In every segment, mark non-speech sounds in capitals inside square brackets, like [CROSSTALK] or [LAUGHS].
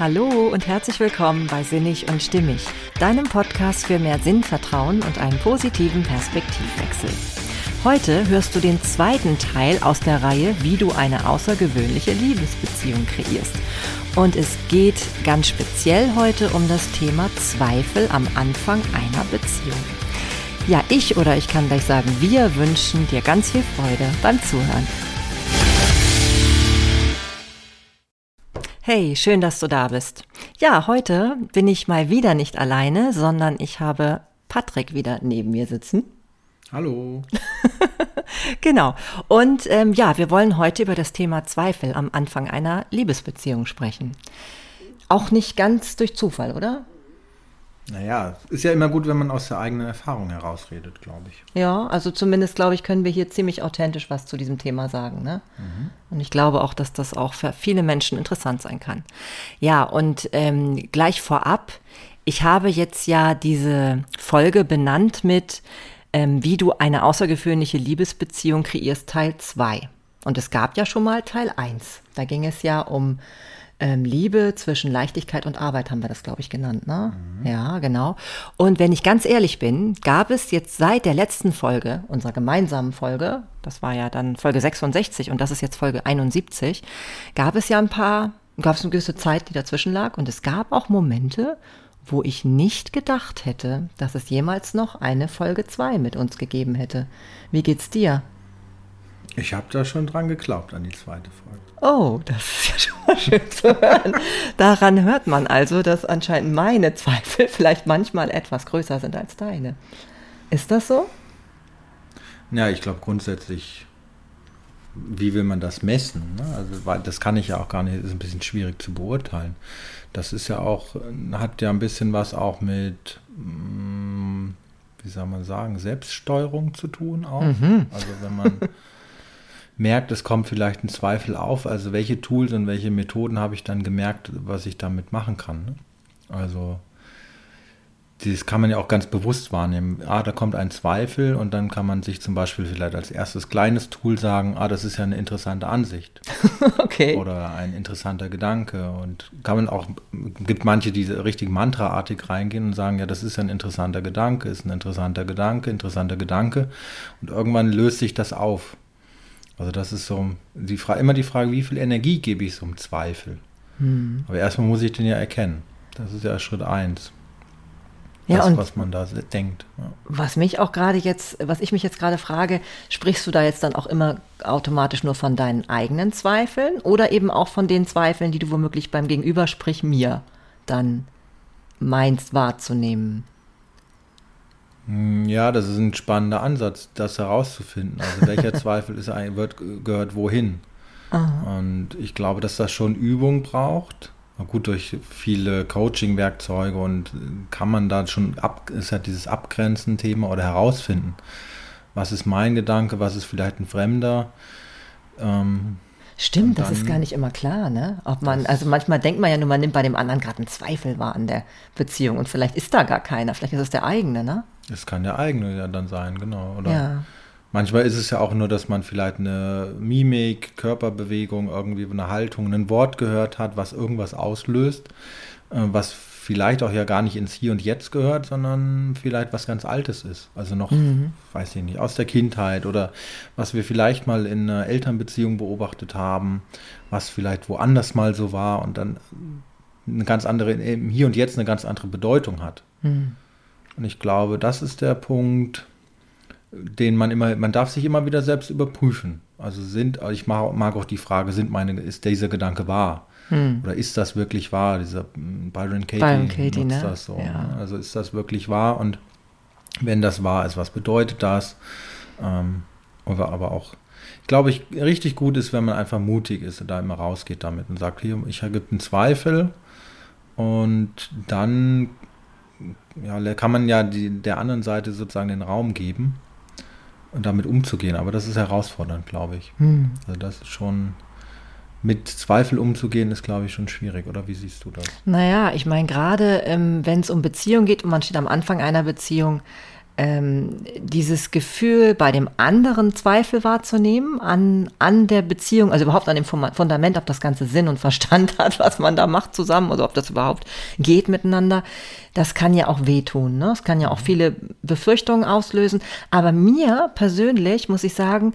Hallo und herzlich willkommen bei Sinnig und Stimmig, deinem Podcast für mehr Sinnvertrauen und einen positiven Perspektivwechsel. Heute hörst du den zweiten Teil aus der Reihe, wie du eine außergewöhnliche Liebesbeziehung kreierst. Und es geht ganz speziell heute um das Thema Zweifel am Anfang einer Beziehung. Ja, ich oder ich kann gleich sagen, wir wünschen dir ganz viel Freude beim Zuhören. Hey, schön, dass du da bist. Ja, heute bin ich mal wieder nicht alleine, sondern ich habe Patrick wieder neben mir sitzen. Hallo. [LAUGHS] genau. Und ähm, ja, wir wollen heute über das Thema Zweifel am Anfang einer Liebesbeziehung sprechen. Auch nicht ganz durch Zufall, oder? Naja, ist ja immer gut, wenn man aus der eigenen Erfahrung herausredet, glaube ich. Ja, also zumindest, glaube ich, können wir hier ziemlich authentisch was zu diesem Thema sagen. Ne? Mhm. Und ich glaube auch, dass das auch für viele Menschen interessant sein kann. Ja, und ähm, gleich vorab, ich habe jetzt ja diese Folge benannt mit, ähm, wie du eine außergewöhnliche Liebesbeziehung kreierst, Teil 2. Und es gab ja schon mal Teil 1. Da ging es ja um ähm, Liebe zwischen Leichtigkeit und Arbeit haben wir das, glaube ich, genannt. Ne? Mhm. Ja, genau. Und wenn ich ganz ehrlich bin, gab es jetzt seit der letzten Folge, unserer gemeinsamen Folge, das war ja dann Folge 66 und das ist jetzt Folge 71, gab es ja ein paar, gab es eine gewisse Zeit, die dazwischen lag und es gab auch Momente, wo ich nicht gedacht hätte, dass es jemals noch eine Folge 2 mit uns gegeben hätte. Wie geht's dir? Ich habe da schon dran geglaubt an die zweite Folge. Oh, das ist ja schon mal schön zu hören. Daran hört man also, dass anscheinend meine Zweifel vielleicht manchmal etwas größer sind als deine. Ist das so? Ja, ich glaube grundsätzlich, wie will man das messen? Ne? Also, das kann ich ja auch gar nicht, ist ein bisschen schwierig zu beurteilen. Das ist ja auch, hat ja ein bisschen was auch mit, mm, wie soll man sagen, Selbststeuerung zu tun auch. Mhm. Also wenn man [LAUGHS] merkt, es kommt vielleicht ein Zweifel auf, also welche Tools und welche Methoden habe ich dann gemerkt, was ich damit machen kann. Ne? Also das kann man ja auch ganz bewusst wahrnehmen. Ah, da kommt ein Zweifel und dann kann man sich zum Beispiel vielleicht als erstes kleines Tool sagen, ah, das ist ja eine interessante Ansicht. [LAUGHS] okay. Oder ein interessanter Gedanke. Und kann man auch, gibt manche, die richtig mantraartig reingehen und sagen, ja, das ist ja ein interessanter Gedanke, ist ein interessanter Gedanke, interessanter Gedanke. Und irgendwann löst sich das auf. Also das ist so die Frage, immer die Frage, wie viel Energie gebe ich so einem Zweifel? Hm. Aber erstmal muss ich den ja erkennen. Das ist ja Schritt eins. Ja, das, und was man da denkt. Ja. Was mich auch gerade jetzt, was ich mich jetzt gerade frage, sprichst du da jetzt dann auch immer automatisch nur von deinen eigenen Zweifeln oder eben auch von den Zweifeln, die du womöglich beim Gegenüber, sprich mir, dann meinst wahrzunehmen? Hm, ja, das ist ein spannender Ansatz, das herauszufinden. Also [LAUGHS] welcher Zweifel ist ein, wird, gehört wohin? Aha. Und ich glaube, dass das schon Übung braucht. Gut, durch viele Coaching-Werkzeuge und kann man da schon ab, ist ja dieses Abgrenzen-Thema oder herausfinden. Was ist mein Gedanke, was ist vielleicht ein Fremder? Ähm, Stimmt, dann, das ist gar nicht immer klar, ne? Ob man, also manchmal denkt man ja nur, man nimmt bei dem anderen gerade einen Zweifel wahr an der Beziehung und vielleicht ist da gar keiner, vielleicht ist es der eigene, ne? Es kann der eigene ja dann sein, genau. Oder ja. Manchmal ist es ja auch nur, dass man vielleicht eine Mimik, Körperbewegung, irgendwie eine Haltung, ein Wort gehört hat, was irgendwas auslöst, äh, was vielleicht auch ja gar nicht ins Hier und Jetzt gehört, sondern vielleicht was ganz Altes ist. Also noch, mhm. weiß ich nicht, aus der Kindheit oder was wir vielleicht mal in einer Elternbeziehung beobachtet haben, was vielleicht woanders mal so war und dann eine ganz andere, im Hier und Jetzt eine ganz andere Bedeutung hat. Mhm. Und ich glaube, das ist der Punkt, den man immer, man darf sich immer wieder selbst überprüfen. Also sind, ich mag, mag auch die Frage, sind meine, ist dieser Gedanke wahr? Hm. Oder ist das wirklich wahr? Dieser hm, Byron Katie, Byron Katie nutzt ne? das so. Ja. Also ist das wirklich wahr? Und wenn das wahr ist, was bedeutet das? Ähm, aber auch, ich glaube, ich, richtig gut ist, wenn man einfach mutig ist und da immer rausgeht damit und sagt, hier, ich habe einen Zweifel und dann ja, kann man ja die, der anderen Seite sozusagen den Raum geben und damit umzugehen. Aber das ist herausfordernd, glaube ich. Hm. Also das ist schon mit Zweifel umzugehen, ist, glaube ich, schon schwierig. Oder wie siehst du das? Naja, ich meine, gerade ähm, wenn es um Beziehung geht und man steht am Anfang einer Beziehung, ähm, dieses Gefühl bei dem anderen Zweifel wahrzunehmen an, an der Beziehung, also überhaupt an dem Fundament, ob das Ganze Sinn und Verstand [LAUGHS] hat, was man da macht zusammen, also ob das überhaupt geht miteinander, das kann ja auch wehtun. Ne? Das kann ja auch viele Befürchtungen auslösen. Aber mir persönlich, muss ich sagen,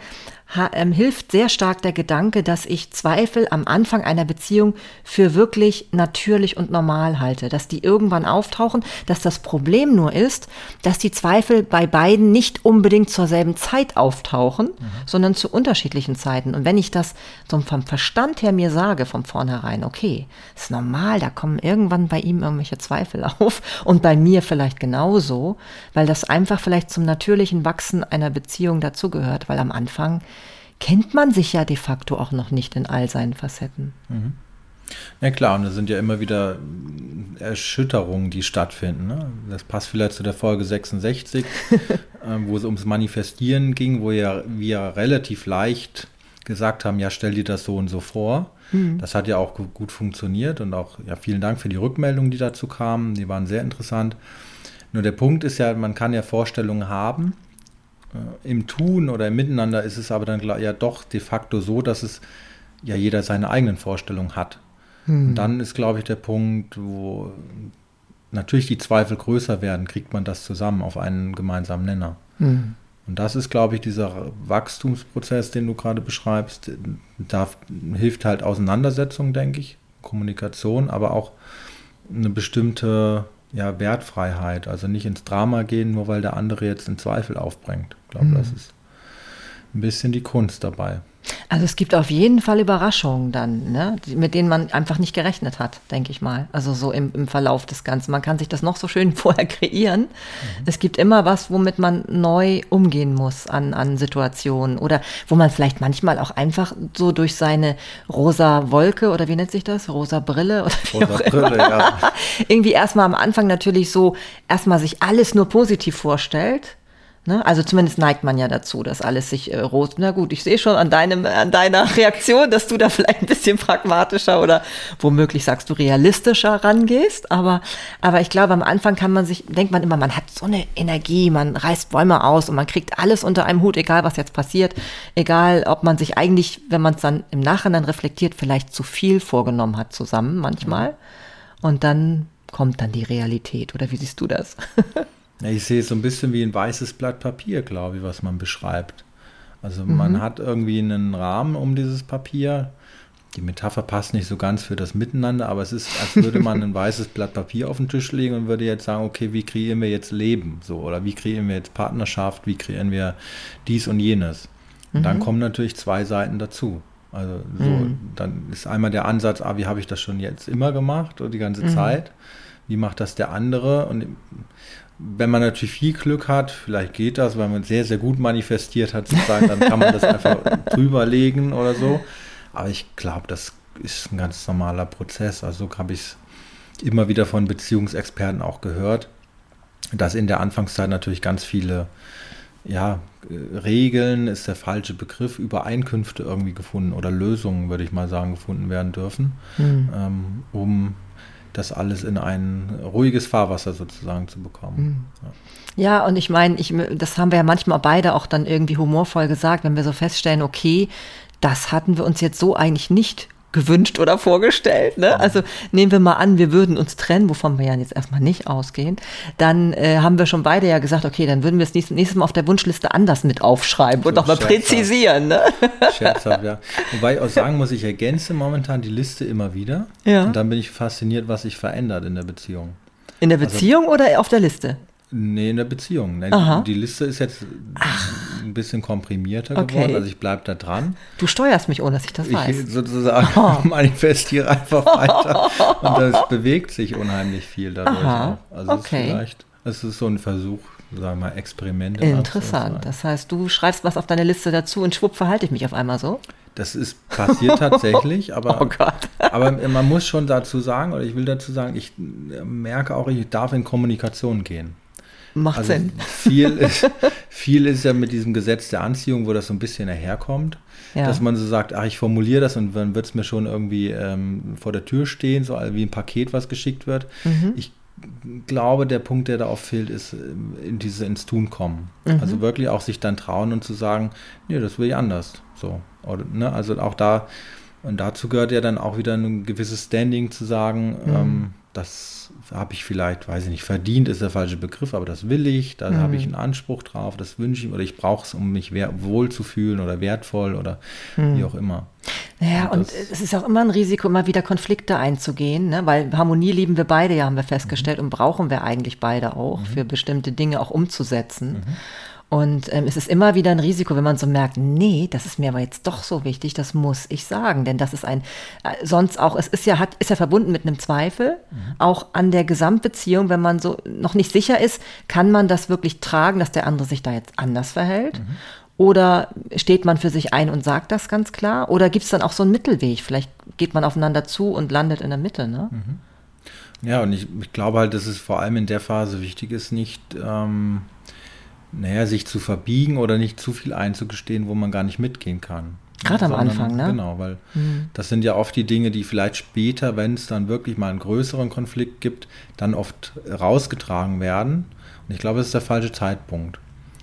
ähm, hilft sehr stark der Gedanke, dass ich Zweifel am Anfang einer Beziehung für wirklich natürlich und normal halte, dass die irgendwann auftauchen, dass das Problem nur ist, dass die Zweifel bei beiden nicht unbedingt zur selben Zeit auftauchen, mhm. sondern zu unterschiedlichen Zeiten. Und wenn ich das so vom Verstand her mir sage, von vornherein, okay, ist normal, da kommen irgendwann bei ihm irgendwelche Zweifel [LAUGHS] auf und bei mir vielleicht genauso, weil das einfach vielleicht zum natürlichen Wachsen einer Beziehung dazugehört, weil am Anfang kennt man sich ja de facto auch noch nicht in all seinen Facetten. Mhm. Ja klar, und es sind ja immer wieder Erschütterungen, die stattfinden. Ne? Das passt vielleicht zu der Folge 66, [LAUGHS] äh, wo es ums Manifestieren ging, wo ja wir relativ leicht gesagt haben, ja, stell dir das so und so vor. Mhm. Das hat ja auch gut funktioniert und auch, ja, vielen Dank für die Rückmeldungen, die dazu kamen. Die waren sehr interessant. Nur der Punkt ist ja, man kann ja Vorstellungen haben, äh, Im Tun oder im Miteinander ist es aber dann ja doch de facto so, dass es ja jeder seine eigenen Vorstellungen hat. Hm. Und dann ist, glaube ich, der Punkt, wo natürlich die Zweifel größer werden, kriegt man das zusammen auf einen gemeinsamen Nenner. Hm. Und das ist, glaube ich, dieser Wachstumsprozess, den du gerade beschreibst. Da hilft halt Auseinandersetzung, denke ich, Kommunikation, aber auch eine bestimmte ja, Wertfreiheit. Also nicht ins Drama gehen, nur weil der andere jetzt einen Zweifel aufbringt. Ich glaube, mhm. das ist ein bisschen die Kunst dabei. Also es gibt auf jeden Fall Überraschungen dann, ne? mit denen man einfach nicht gerechnet hat, denke ich mal. Also so im, im, Verlauf des Ganzen. Man kann sich das noch so schön [LAUGHS] vorher kreieren. Mhm. Es gibt immer was, womit man neu umgehen muss an, an Situationen oder wo man vielleicht manchmal auch einfach so durch seine rosa Wolke oder wie nennt sich das? Rosa Brille oder wie rosa auch Brille, ja. [LAUGHS] irgendwie erstmal am Anfang natürlich so erstmal sich alles nur positiv vorstellt Ne? Also zumindest neigt man ja dazu, dass alles sich äh, rot. Na gut, ich sehe schon an deinem, an deiner [LAUGHS] Reaktion, dass du da vielleicht ein bisschen pragmatischer oder womöglich sagst du realistischer rangehst. Aber, aber ich glaube, am Anfang kann man sich, denkt man immer, man hat so eine Energie, man reißt Bäume aus und man kriegt alles unter einem Hut, egal was jetzt passiert, egal ob man sich eigentlich, wenn man es dann im Nachhinein reflektiert, vielleicht zu viel vorgenommen hat zusammen manchmal. Und dann kommt dann die Realität. Oder wie siehst du das? [LAUGHS] Ich sehe es so ein bisschen wie ein weißes Blatt Papier, glaube ich, was man beschreibt. Also mhm. man hat irgendwie einen Rahmen um dieses Papier. Die Metapher passt nicht so ganz für das Miteinander, aber es ist, als würde man ein [LAUGHS] weißes Blatt Papier auf den Tisch legen und würde jetzt sagen, okay, wie kreieren wir jetzt Leben? So, oder wie kreieren wir jetzt Partnerschaft? Wie kreieren wir dies und jenes? Und mhm. dann kommen natürlich zwei Seiten dazu. Also so, mhm. dann ist einmal der Ansatz, ah, wie habe ich das schon jetzt immer gemacht oder die ganze mhm. Zeit? Wie macht das der andere? Und wenn man natürlich viel Glück hat, vielleicht geht das, weil man sehr, sehr gut manifestiert hat, sozusagen, dann kann man das einfach [LAUGHS] drüberlegen oder so. Aber ich glaube, das ist ein ganz normaler Prozess. Also so habe ich es immer wieder von Beziehungsexperten auch gehört, dass in der Anfangszeit natürlich ganz viele ja, Regeln ist der falsche Begriff, Übereinkünfte irgendwie gefunden oder Lösungen, würde ich mal sagen, gefunden werden dürfen, mhm. um das alles in ein ruhiges Fahrwasser sozusagen zu bekommen. Mhm. Ja. ja. und ich meine, ich, das haben wir ja manchmal beide auch dann irgendwie humorvoll gesagt, wenn wir so feststellen, okay, das hatten wir uns jetzt so eigentlich nicht gewünscht oder vorgestellt. Ne? Also nehmen wir mal an, wir würden uns trennen, wovon wir ja jetzt erstmal nicht ausgehen. Dann äh, haben wir schon beide ja gesagt, okay, dann würden wir es nächstes, nächstes Mal auf der Wunschliste anders mit aufschreiben so und nochmal präzisieren. Ne? Scherzhaft, ja. Wobei ich auch sagen muss, ich ergänze momentan die Liste immer wieder. Ja. Und dann bin ich fasziniert, was sich verändert in der Beziehung. In der also Beziehung also, oder auf der Liste? Nee, in der Beziehung. Die, die Liste ist jetzt Ach. Ein bisschen komprimierter okay. geworden, also ich bleibe da dran. Du steuerst mich, ohne dass ich das weiß. Ich sozusagen oh. [LAUGHS] manifestiere einfach weiter und das bewegt sich unheimlich viel dadurch. Aha. Also okay. es ist vielleicht, es ist so ein Versuch, sagen wir mal, Experiment. Interessant. Das heißt, du schreibst was auf deine Liste dazu und schwupp verhalte ich mich auf einmal so? Das ist passiert tatsächlich, [LAUGHS] aber, oh aber man muss schon dazu sagen, oder ich will dazu sagen, ich merke auch, ich darf in Kommunikation gehen. Macht also Sinn. Viel [LAUGHS] ist, viel ist ja mit diesem Gesetz der Anziehung, wo das so ein bisschen daherkommt, ja. dass man so sagt, ach, ich formuliere das und dann wird es mir schon irgendwie ähm, vor der Tür stehen, so wie ein Paket, was geschickt wird. Mhm. Ich glaube, der Punkt, der da auch fehlt, ist äh, in diese ins Tun kommen. Mhm. Also wirklich auch sich dann trauen und zu sagen, nee, das will ich anders. So. Oder, ne? Also auch da, und dazu gehört ja dann auch wieder ein gewisses Standing zu sagen, mhm. ähm, das habe ich vielleicht, weiß ich nicht, verdient ist der falsche Begriff, aber das will ich, da mhm. habe ich einen Anspruch drauf, das wünsche ich oder ich brauche es, um mich wohl zu fühlen oder wertvoll oder mhm. wie auch immer. Naja, und, und es ist auch immer ein Risiko, immer wieder Konflikte einzugehen, ne? weil Harmonie lieben wir beide, ja, haben wir festgestellt, mhm. und brauchen wir eigentlich beide auch, mhm. für bestimmte Dinge auch umzusetzen. Und ähm, es ist immer wieder ein Risiko, wenn man so merkt, nee, das ist mir aber jetzt doch so wichtig, das muss ich sagen. Denn das ist ein, äh, sonst auch, es ist ja, hat, ist ja verbunden mit einem Zweifel, mhm. auch an der Gesamtbeziehung, wenn man so noch nicht sicher ist, kann man das wirklich tragen, dass der andere sich da jetzt anders verhält? Mhm. Oder steht man für sich ein und sagt das ganz klar? Oder gibt es dann auch so einen Mittelweg? Vielleicht geht man aufeinander zu und landet in der Mitte, ne? Mhm. Ja, und ich, ich, glaube halt, dass es vor allem in der Phase wichtig ist, nicht ähm, naja, sich zu verbiegen oder nicht zu viel einzugestehen, wo man gar nicht mitgehen kann. Gerade am Anfang, ne? Genau, weil mhm. das sind ja oft die Dinge, die vielleicht später, wenn es dann wirklich mal einen größeren Konflikt gibt, dann oft rausgetragen werden. Und ich glaube, das ist der falsche Zeitpunkt.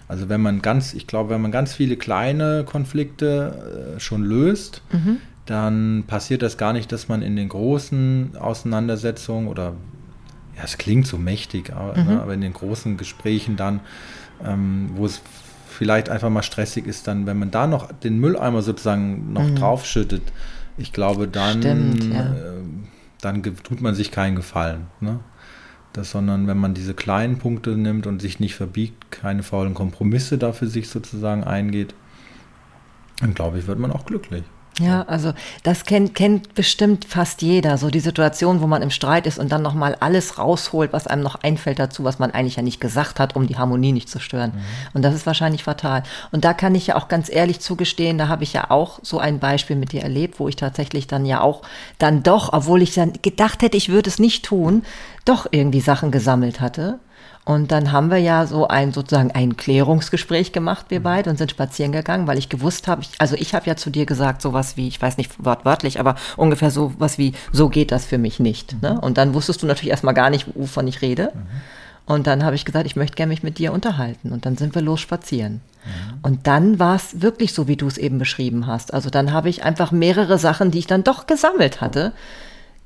Also wenn man ganz, ich glaube, wenn man ganz viele kleine Konflikte äh, schon löst, mhm. dann passiert das gar nicht, dass man in den großen Auseinandersetzungen oder ja, es klingt so mächtig, aber, ne, mhm. ne, aber in den großen Gesprächen dann ähm, wo es vielleicht einfach mal stressig ist, dann, wenn man da noch den Mülleimer sozusagen noch mhm. draufschüttet, ich glaube, dann, Stimmt, ja. äh, dann tut man sich keinen Gefallen. Ne? Das, sondern wenn man diese kleinen Punkte nimmt und sich nicht verbiegt, keine faulen Kompromisse dafür sich sozusagen eingeht, dann glaube ich, wird man auch glücklich. Ja, also das kennt, kennt bestimmt fast jeder, so die Situation, wo man im Streit ist und dann nochmal alles rausholt, was einem noch einfällt dazu, was man eigentlich ja nicht gesagt hat, um die Harmonie nicht zu stören. Mhm. Und das ist wahrscheinlich fatal. Und da kann ich ja auch ganz ehrlich zugestehen, da habe ich ja auch so ein Beispiel mit dir erlebt, wo ich tatsächlich dann ja auch dann doch, obwohl ich dann gedacht hätte, ich würde es nicht tun, doch irgendwie Sachen gesammelt hatte. Und dann haben wir ja so ein sozusagen ein Klärungsgespräch gemacht, wir mhm. beide, und sind spazieren gegangen, weil ich gewusst habe, also ich habe ja zu dir gesagt, sowas wie, ich weiß nicht wortwörtlich, aber ungefähr sowas wie, so geht das für mich nicht. Ne? Mhm. Ne? Und dann wusstest du natürlich erstmal gar nicht, wovon ich rede. Mhm. Und dann habe ich gesagt, ich möchte gerne mich mit dir unterhalten. Und dann sind wir los spazieren. Mhm. Und dann war es wirklich so, wie du es eben beschrieben hast. Also dann habe ich einfach mehrere Sachen, die ich dann doch gesammelt hatte,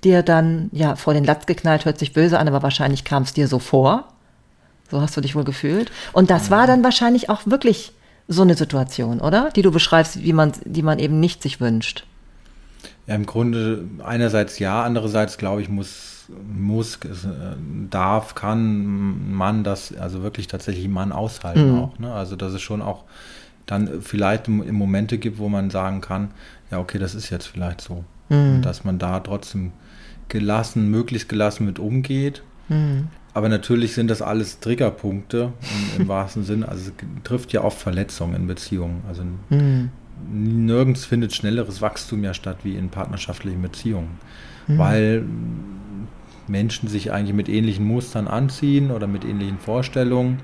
dir dann ja vor den Latz geknallt, hört sich böse an, aber wahrscheinlich kam es dir so vor. So hast du dich wohl gefühlt. Und das war dann wahrscheinlich auch wirklich so eine Situation, oder? Die du beschreibst, wie man, die man eben nicht sich wünscht. Ja, im Grunde einerseits ja, andererseits glaube ich, muss, muss, äh, darf, kann man das, also wirklich tatsächlich Mann aushalten mhm. auch. Ne? Also, dass es schon auch dann vielleicht im, Momente gibt, wo man sagen kann, ja, okay, das ist jetzt vielleicht so. Mhm. dass man da trotzdem gelassen, möglichst gelassen mit umgeht. Mhm. Aber natürlich sind das alles Triggerpunkte im, im [LAUGHS] wahrsten Sinne. Also es trifft ja oft Verletzungen in Beziehungen. Also mhm. nirgends findet schnelleres Wachstum ja statt wie in partnerschaftlichen Beziehungen. Mhm. Weil Menschen sich eigentlich mit ähnlichen Mustern anziehen oder mit ähnlichen Vorstellungen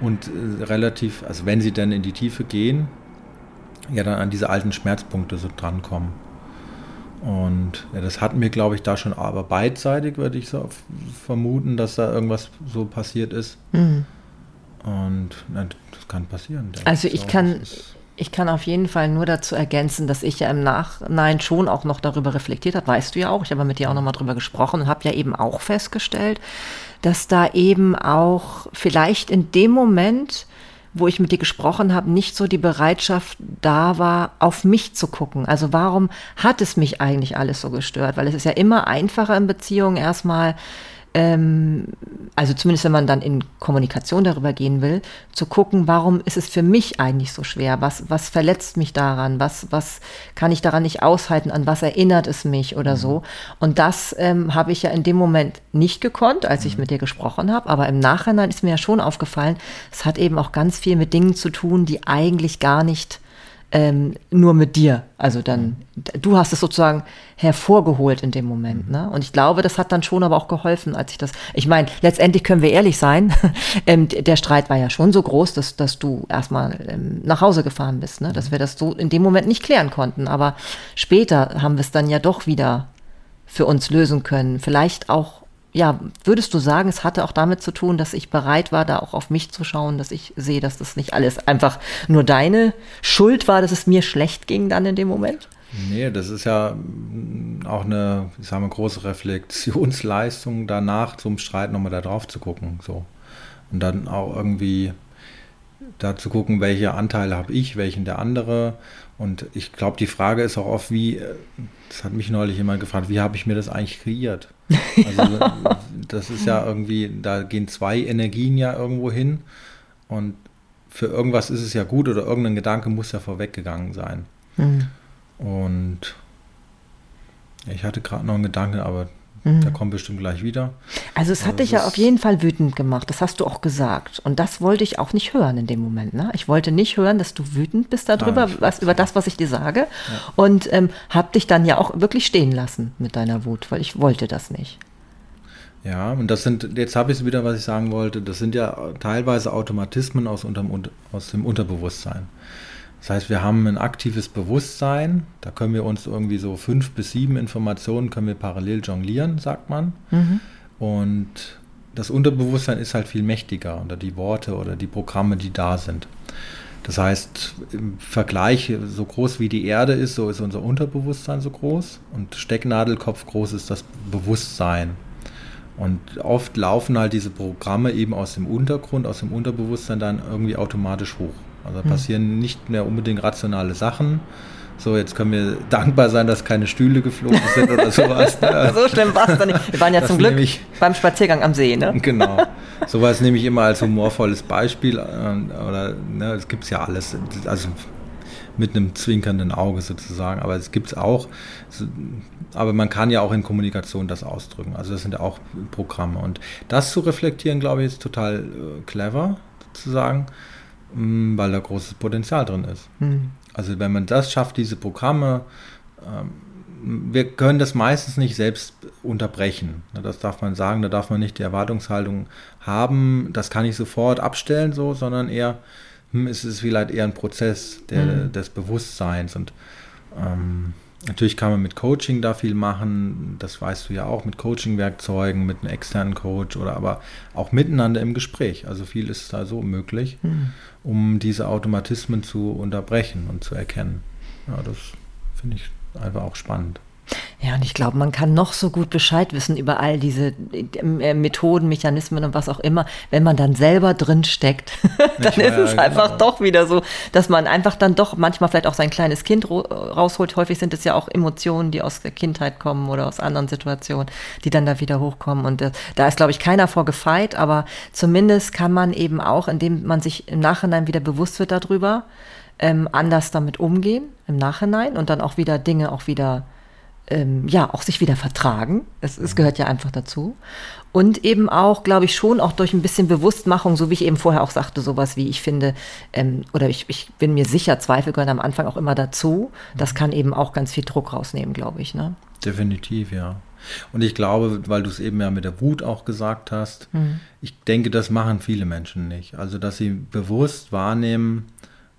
und äh, relativ, also wenn sie dann in die Tiefe gehen, ja dann an diese alten Schmerzpunkte so drankommen. Und ja, das hatten wir, glaube ich, da schon, aber beidseitig würde ich so vermuten, dass da irgendwas so passiert ist. Mhm. Und na, das kann passieren. Also ich kann, ich kann auf jeden Fall nur dazu ergänzen, dass ich ja im Nachhinein schon auch noch darüber reflektiert habe, weißt du ja auch, ich habe mit dir auch nochmal drüber gesprochen und habe ja eben auch festgestellt, dass da eben auch vielleicht in dem Moment wo ich mit dir gesprochen habe, nicht so die Bereitschaft da war, auf mich zu gucken. Also warum hat es mich eigentlich alles so gestört? Weil es ist ja immer einfacher in Beziehungen erstmal ähm, also zumindest wenn man dann in Kommunikation darüber gehen will, zu gucken, warum ist es für mich eigentlich so schwer? Was, was verletzt mich daran? Was, was kann ich daran nicht aushalten? An was erinnert es mich oder mhm. so? Und das ähm, habe ich ja in dem Moment nicht gekonnt, als ich mhm. mit dir gesprochen habe. Aber im Nachhinein ist mir ja schon aufgefallen, es hat eben auch ganz viel mit Dingen zu tun, die eigentlich gar nicht ähm, nur mit dir. Also dann, du hast es sozusagen hervorgeholt in dem Moment. Ne? Und ich glaube, das hat dann schon aber auch geholfen, als ich das. Ich meine, letztendlich können wir ehrlich sein, [LAUGHS] ähm, der Streit war ja schon so groß, dass, dass du erstmal ähm, nach Hause gefahren bist, ne? dass wir das so in dem Moment nicht klären konnten. Aber später haben wir es dann ja doch wieder für uns lösen können. Vielleicht auch ja, würdest du sagen, es hatte auch damit zu tun, dass ich bereit war, da auch auf mich zu schauen, dass ich sehe, dass das nicht alles einfach nur deine Schuld war, dass es mir schlecht ging dann in dem Moment? Nee, das ist ja auch eine, ich sage mal, große Reflexionsleistung danach zum Streit nochmal da drauf zu gucken. So. Und dann auch irgendwie da zu gucken, welche Anteile habe ich, welchen der andere. Und ich glaube, die Frage ist auch oft, wie, äh, das hat mich neulich jemand gefragt, wie habe ich mir das eigentlich kreiert? [LAUGHS] Also das ist ja irgendwie, da gehen zwei Energien ja irgendwo hin und für irgendwas ist es ja gut oder irgendein Gedanke muss ja vorweggegangen sein. Mhm. Und ich hatte gerade noch einen Gedanken, aber Mhm. Der kommt bestimmt gleich wieder. Also es hat also dich ja auf jeden Fall wütend gemacht, das hast du auch gesagt. Und das wollte ich auch nicht hören in dem Moment. Ne? Ich wollte nicht hören, dass du wütend bist darüber, Nein, was, über das, was ich dir sage. Ja. Und ähm, habe dich dann ja auch wirklich stehen lassen mit deiner Wut, weil ich wollte das nicht. Ja, und das sind, jetzt habe ich es wieder, was ich sagen wollte, das sind ja teilweise Automatismen aus, unterm, aus dem Unterbewusstsein. Das heißt, wir haben ein aktives Bewusstsein, da können wir uns irgendwie so fünf bis sieben Informationen können wir parallel jonglieren, sagt man. Mhm. Und das Unterbewusstsein ist halt viel mächtiger oder die Worte oder die Programme, die da sind. Das heißt, im Vergleich, so groß wie die Erde ist, so ist unser Unterbewusstsein so groß und Stecknadelkopf groß ist das Bewusstsein. Und oft laufen halt diese Programme eben aus dem Untergrund, aus dem Unterbewusstsein dann irgendwie automatisch hoch. Also hm. passieren nicht mehr unbedingt rationale Sachen. So, jetzt können wir dankbar sein, dass keine Stühle geflogen sind oder [LAUGHS] sowas. Ne? so schlimm war es dann nicht. Wir waren ja das zum Glück ich, beim Spaziergang am See, ne? Genau. [LAUGHS] Sowas nehme ich immer als humorvolles Beispiel. Äh, oder, ne, es gibt ja alles. Also mit einem zwinkernden Auge sozusagen. Aber es gibt es auch. Aber man kann ja auch in Kommunikation das ausdrücken. Also das sind ja auch Programme. Und das zu reflektieren, glaube ich, ist total äh, clever, sozusagen. Mm, weil da großes Potenzial drin ist. Mhm. Also wenn man das schafft, diese Programme, ähm, wir können das meistens nicht selbst unterbrechen. Das darf man sagen, da darf man nicht die Erwartungshaltung haben, das kann ich sofort abstellen, so, sondern eher, hm, es ist vielleicht eher ein Prozess der, mhm. des Bewusstseins und ähm, Natürlich kann man mit Coaching da viel machen, das weißt du ja auch, mit Coaching-Werkzeugen, mit einem externen Coach oder aber auch miteinander im Gespräch. Also viel ist da so möglich, mhm. um diese Automatismen zu unterbrechen und zu erkennen. Ja, das finde ich einfach auch spannend. Ja, und ich glaube, man kann noch so gut Bescheid wissen über all diese äh, Methoden, Mechanismen und was auch immer. Wenn man dann selber drin steckt, [LAUGHS] dann ist es ja, einfach genau. doch wieder so, dass man einfach dann doch manchmal vielleicht auch sein kleines Kind rausholt. Häufig sind es ja auch Emotionen, die aus der Kindheit kommen oder aus anderen Situationen, die dann da wieder hochkommen. Und äh, da ist, glaube ich, keiner vor gefeit, aber zumindest kann man eben auch, indem man sich im Nachhinein wieder bewusst wird darüber, ähm, anders damit umgehen im Nachhinein und dann auch wieder Dinge auch wieder ähm, ja, auch sich wieder vertragen. Es, es gehört ja einfach dazu. Und eben auch, glaube ich, schon auch durch ein bisschen Bewusstmachung, so wie ich eben vorher auch sagte, sowas wie ich finde, ähm, oder ich, ich bin mir sicher, Zweifel gehören am Anfang auch immer dazu. Das mhm. kann eben auch ganz viel Druck rausnehmen, glaube ich. Ne? Definitiv, ja. Und ich glaube, weil du es eben ja mit der Wut auch gesagt hast, mhm. ich denke, das machen viele Menschen nicht. Also, dass sie bewusst wahrnehmen,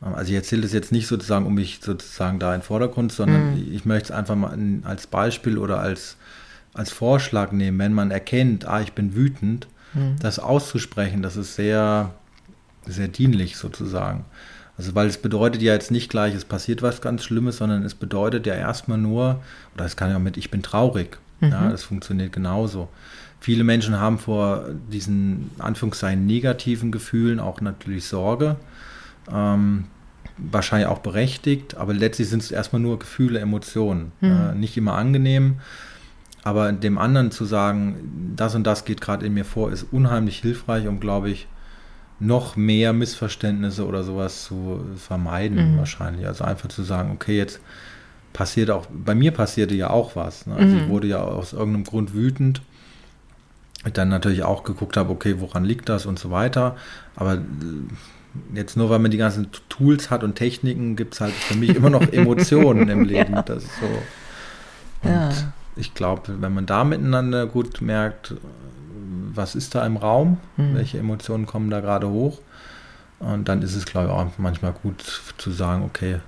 also ich erzähle das jetzt nicht sozusagen, um mich sozusagen da in den Vordergrund, sondern mhm. ich möchte es einfach mal als Beispiel oder als, als Vorschlag nehmen, wenn man erkennt, ah, ich bin wütend, mhm. das auszusprechen, das ist sehr, sehr dienlich sozusagen. Also weil es bedeutet ja jetzt nicht gleich, es passiert was ganz Schlimmes, sondern es bedeutet ja erstmal nur, oder es kann ja mit, ich bin traurig. Mhm. Ja, das funktioniert genauso. Viele Menschen haben vor diesen Anführungszeichen negativen Gefühlen auch natürlich Sorge. Ähm, wahrscheinlich auch berechtigt, aber letztlich sind es erstmal nur Gefühle, Emotionen. Mhm. Äh, nicht immer angenehm, aber dem anderen zu sagen, das und das geht gerade in mir vor, ist unheimlich hilfreich, um, glaube ich, noch mehr Missverständnisse oder sowas zu vermeiden, mhm. wahrscheinlich. Also einfach zu sagen, okay, jetzt passiert auch, bei mir passierte ja auch was. Ne? Also mhm. ich wurde ja aus irgendeinem Grund wütend. Ich dann natürlich auch geguckt habe, okay, woran liegt das und so weiter. Aber jetzt nur weil man die ganzen Tools hat und Techniken, gibt es halt für mich immer noch Emotionen im [LAUGHS] Leben. Ja. Das ist so. Und ja. ich glaube, wenn man da miteinander gut merkt, was ist da im Raum, mhm. welche Emotionen kommen da gerade hoch, und dann ist es, glaube ich, auch manchmal gut zu sagen, okay,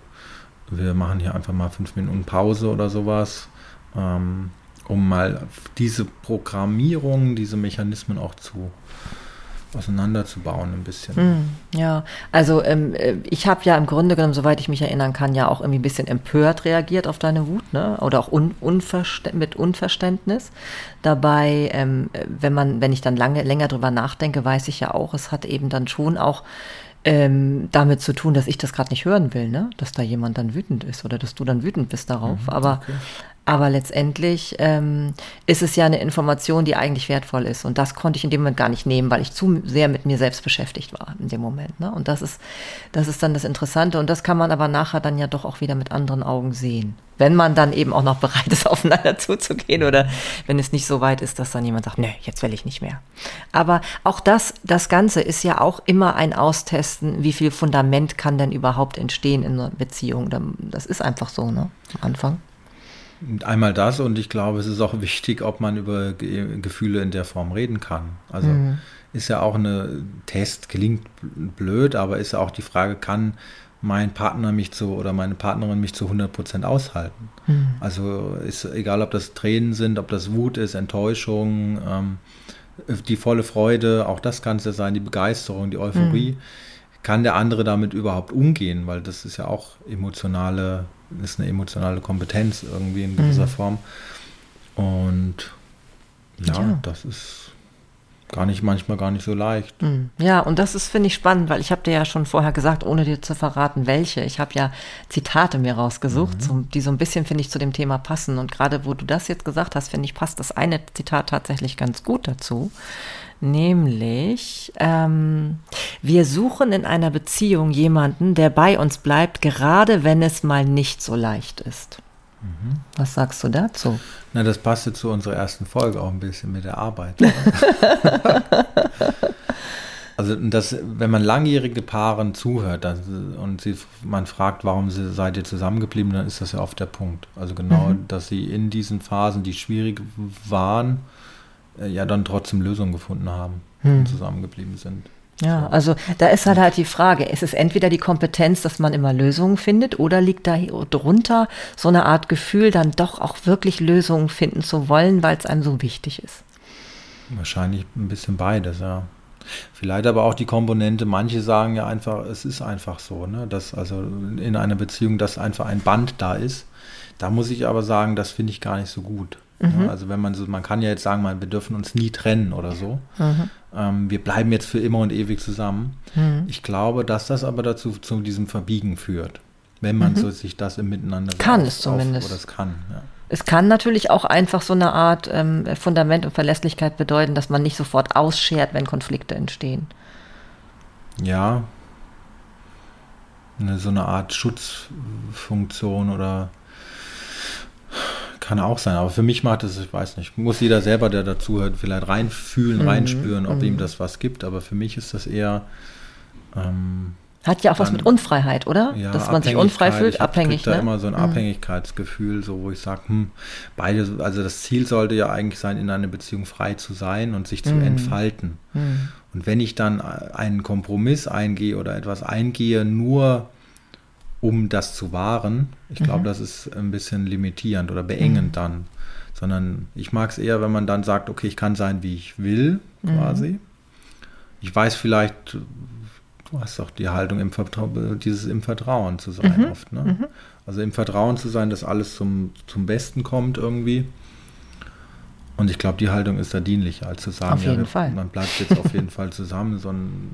wir machen hier einfach mal fünf Minuten Pause oder sowas. Ähm, um mal diese Programmierung, diese Mechanismen auch zu auseinanderzubauen ein bisschen. Mm, ja, also ähm, äh, ich habe ja im Grunde genommen, soweit ich mich erinnern kann, ja auch irgendwie ein bisschen empört reagiert auf deine Wut, ne? Oder auch un unverst mit Unverständnis. Dabei, ähm, wenn man, wenn ich dann lange länger drüber nachdenke, weiß ich ja auch, es hat eben dann schon auch ähm, damit zu tun, dass ich das gerade nicht hören will, ne? Dass da jemand dann wütend ist oder dass du dann wütend bist darauf. Mhm, Aber okay. Aber letztendlich ähm, ist es ja eine Information, die eigentlich wertvoll ist. Und das konnte ich in dem Moment gar nicht nehmen, weil ich zu sehr mit mir selbst beschäftigt war in dem Moment. Ne? Und das ist, das ist dann das Interessante. Und das kann man aber nachher dann ja doch auch wieder mit anderen Augen sehen. Wenn man dann eben auch noch bereit ist, [LAUGHS] aufeinander zuzugehen oder wenn es nicht so weit ist, dass dann jemand sagt, nee, jetzt will ich nicht mehr. Aber auch das, das Ganze ist ja auch immer ein Austesten, wie viel Fundament kann denn überhaupt entstehen in einer Beziehung. Das ist einfach so, ne? Am Anfang. Einmal das und ich glaube, es ist auch wichtig, ob man über Gefühle in der Form reden kann. Also mhm. ist ja auch eine Test, klingt blöd, aber ist ja auch die Frage, kann mein Partner mich zu oder meine Partnerin mich zu 100 Prozent aushalten? Mhm. Also ist egal, ob das Tränen sind, ob das Wut ist, Enttäuschung, ähm, die volle Freude, auch das kann es ja sein, die Begeisterung, die Euphorie. Mhm. Kann der andere damit überhaupt umgehen? Weil das ist ja auch emotionale ist eine emotionale Kompetenz irgendwie in gewisser mhm. Form. Und ja, ja, das ist gar nicht manchmal gar nicht so leicht. Mhm. Ja, und das ist finde ich spannend, weil ich habe dir ja schon vorher gesagt, ohne dir zu verraten, welche. Ich habe ja Zitate mir rausgesucht, mhm. so, die so ein bisschen finde ich zu dem Thema passen. Und gerade wo du das jetzt gesagt hast, finde ich passt das eine Zitat tatsächlich ganz gut dazu. Nämlich, ähm, wir suchen in einer Beziehung jemanden, der bei uns bleibt, gerade wenn es mal nicht so leicht ist. Mhm. Was sagst du dazu? Na, das passte zu unserer ersten Folge auch ein bisschen mit der Arbeit. [LAUGHS] also, das, wenn man langjährige Paaren zuhört dann, und sie, man fragt, warum sie, seid ihr zusammengeblieben, dann ist das ja oft der Punkt. Also genau, mhm. dass sie in diesen Phasen, die schwierig waren, äh, ja dann trotzdem Lösungen gefunden haben hm. und zusammengeblieben sind. Ja, so. also da ist halt halt die Frage, ist es entweder die Kompetenz, dass man immer Lösungen findet, oder liegt da drunter so eine Art Gefühl, dann doch auch wirklich Lösungen finden zu wollen, weil es einem so wichtig ist? Wahrscheinlich ein bisschen beides, ja. Vielleicht aber auch die Komponente, manche sagen ja einfach, es ist einfach so, ne? dass also in einer Beziehung, dass einfach ein Band da ist. Da muss ich aber sagen, das finde ich gar nicht so gut. Mhm. Also wenn man so, man kann ja jetzt sagen, wir dürfen uns nie trennen oder so. Mhm. Ähm, wir bleiben jetzt für immer und ewig zusammen. Mhm. Ich glaube, dass das aber dazu zu diesem Verbiegen führt, wenn man mhm. so sich das im Miteinander kann auf, es zumindest auf, oder es kann. Ja. Es kann natürlich auch einfach so eine Art ähm, Fundament und Verlässlichkeit bedeuten, dass man nicht sofort ausschert, wenn Konflikte entstehen. Ja, eine, so eine Art Schutzfunktion oder kann auch sein, aber für mich macht es, ich weiß nicht, muss jeder selber, der dazuhört, vielleicht reinfühlen, mhm. reinspüren, ob mhm. ihm das was gibt, aber für mich ist das eher. Ähm, Hat ja auch was mit Unfreiheit, oder? Ja, Dass man sich unfrei fühlt, ich abhängig. Ich ne? da immer so ein mhm. Abhängigkeitsgefühl, so wo ich sage, hm, beide, also das Ziel sollte ja eigentlich sein, in einer Beziehung frei zu sein und sich zu mhm. entfalten. Mhm. Und wenn ich dann einen Kompromiss eingehe oder etwas eingehe, nur um das zu wahren. Ich glaube, mhm. das ist ein bisschen limitierend oder beengend mhm. dann. Sondern ich mag es eher, wenn man dann sagt, okay, ich kann sein, wie ich will, quasi. Mhm. Ich weiß vielleicht, du hast doch die Haltung, im Vertrauen, dieses im Vertrauen zu sein mhm. oft. Ne? Mhm. Also im Vertrauen zu sein, dass alles zum, zum Besten kommt irgendwie. Und ich glaube, die Haltung ist da dienlicher, als zu sagen, auf jeden ja, Fall. man bleibt jetzt auf jeden Fall zusammen, [LAUGHS] sondern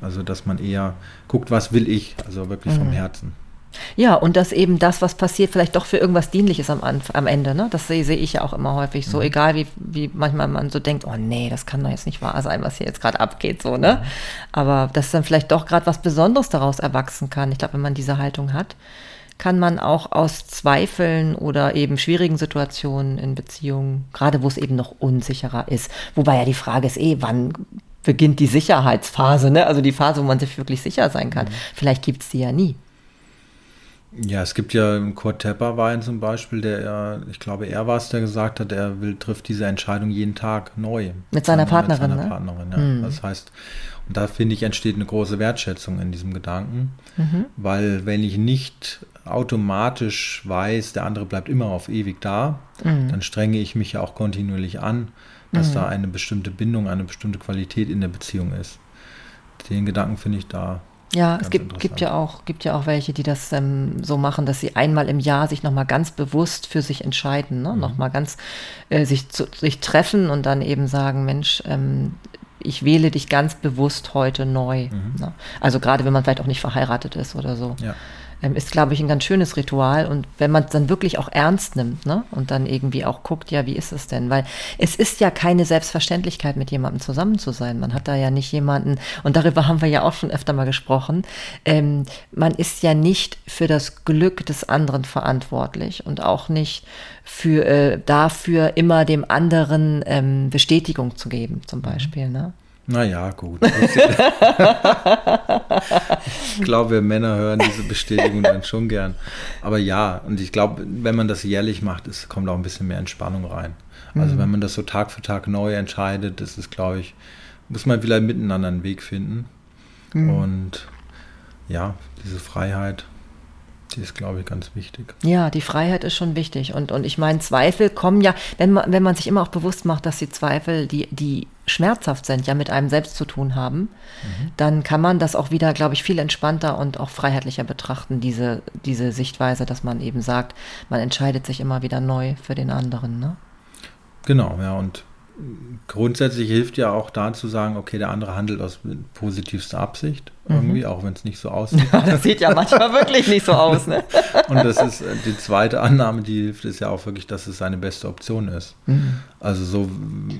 also dass man eher guckt, was will ich, also wirklich mhm. vom Herzen. Ja, und dass eben das, was passiert, vielleicht doch für irgendwas Dienliches am, am Ende. Ne? Das sehe, sehe ich ja auch immer häufig so, mhm. egal wie, wie manchmal man so denkt, oh nee, das kann doch jetzt nicht wahr sein, was hier jetzt gerade abgeht, so, ne? Mhm. Aber dass dann vielleicht doch gerade was Besonderes daraus erwachsen kann. Ich glaube, wenn man diese Haltung hat, kann man auch aus Zweifeln oder eben schwierigen Situationen in Beziehungen, gerade wo es eben noch unsicherer ist, wobei ja die Frage ist eh, wann beginnt die Sicherheitsphase, ne? also die Phase, wo man sich wirklich sicher sein kann. Mhm. Vielleicht gibt es die ja nie. Ja, es gibt ja Kurt Tepperwein zum Beispiel, der, ich glaube, er war es, der gesagt hat, er will, trifft diese Entscheidung jeden Tag neu. Mit seiner Partnerin, mit seiner ne? Partnerin, ja. Mhm. Das heißt, da finde ich, entsteht eine große Wertschätzung in diesem Gedanken, mhm. weil wenn ich nicht automatisch weiß, der andere bleibt immer auf ewig da, mhm. dann strenge ich mich ja auch kontinuierlich an, dass mhm. da eine bestimmte Bindung, eine bestimmte Qualität in der Beziehung ist. Den Gedanken finde ich da ja, es gibt, gibt, ja auch, gibt ja auch welche, die das ähm, so machen, dass sie einmal im Jahr sich nochmal ganz bewusst für sich entscheiden, ne? Mhm. nochmal ganz äh, sich, zu, sich treffen und dann eben sagen, Mensch, ähm, ich wähle dich ganz bewusst heute neu. Mhm. Ne? Also gerade wenn man vielleicht auch nicht verheiratet ist oder so. Ja ist, glaube ich, ein ganz schönes Ritual. Und wenn man es dann wirklich auch ernst nimmt ne? und dann irgendwie auch guckt, ja, wie ist es denn? Weil es ist ja keine Selbstverständlichkeit, mit jemandem zusammen zu sein. Man hat da ja nicht jemanden, und darüber haben wir ja auch schon öfter mal gesprochen, ähm, man ist ja nicht für das Glück des anderen verantwortlich und auch nicht für äh, dafür immer dem anderen ähm, Bestätigung zu geben, zum Beispiel. Ne? Naja, gut. ich [LAUGHS] glaube, wir Männer hören diese Bestätigung dann schon gern. Aber ja, und ich glaube, wenn man das jährlich macht, es kommt auch ein bisschen mehr Entspannung rein. Also mhm. wenn man das so Tag für Tag neu entscheidet, das ist, glaube ich, muss man vielleicht miteinander einen Weg finden. Mhm. Und ja, diese Freiheit die ist, glaube ich, ganz wichtig. Ja, die Freiheit ist schon wichtig. Und, und ich meine, Zweifel kommen ja, wenn man, wenn man sich immer auch bewusst macht, dass die Zweifel, die, die schmerzhaft sind, ja mit einem selbst zu tun haben, mhm. dann kann man das auch wieder, glaube ich, viel entspannter und auch freiheitlicher betrachten, diese, diese Sichtweise, dass man eben sagt, man entscheidet sich immer wieder neu für den anderen. Ne? Genau, ja, und grundsätzlich hilft ja auch da zu sagen, okay, der andere handelt aus positivster Absicht, irgendwie, mhm. auch wenn es nicht so [LAUGHS] aussieht. Ja, das sieht ja manchmal wirklich nicht so aus. Ne? [LAUGHS] Und das ist äh, die zweite Annahme, die hilft, ist ja auch wirklich, dass es seine beste Option ist. Mhm. Also so,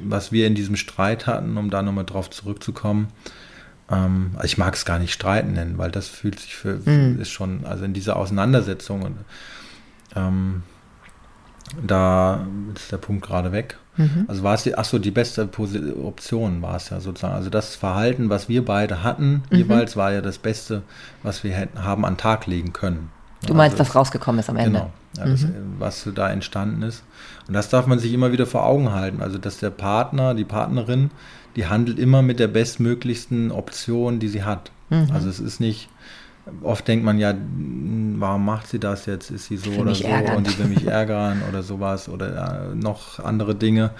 was wir in diesem Streit hatten, um da nochmal drauf zurückzukommen, ähm, also ich mag es gar nicht streiten nennen, weil das fühlt sich für, mhm. ist schon, also in dieser Auseinandersetzung und ähm, da ist der Punkt gerade weg. Mhm. Also war es die, ach so, die beste Option war es ja sozusagen. Also das Verhalten, was wir beide hatten, mhm. jeweils war ja das Beste, was wir hätten, haben an den Tag legen können. Du meinst, also, was rausgekommen ist am Ende? Genau, ja, das, mhm. was da entstanden ist. Und das darf man sich immer wieder vor Augen halten. Also, dass der Partner, die Partnerin, die handelt immer mit der bestmöglichsten Option, die sie hat. Mhm. Also es ist nicht, oft denkt man ja, warum macht sie das jetzt? Ist sie so oder so ärgern. und die will mich [LAUGHS] ärgern oder sowas oder äh, noch andere Dinge.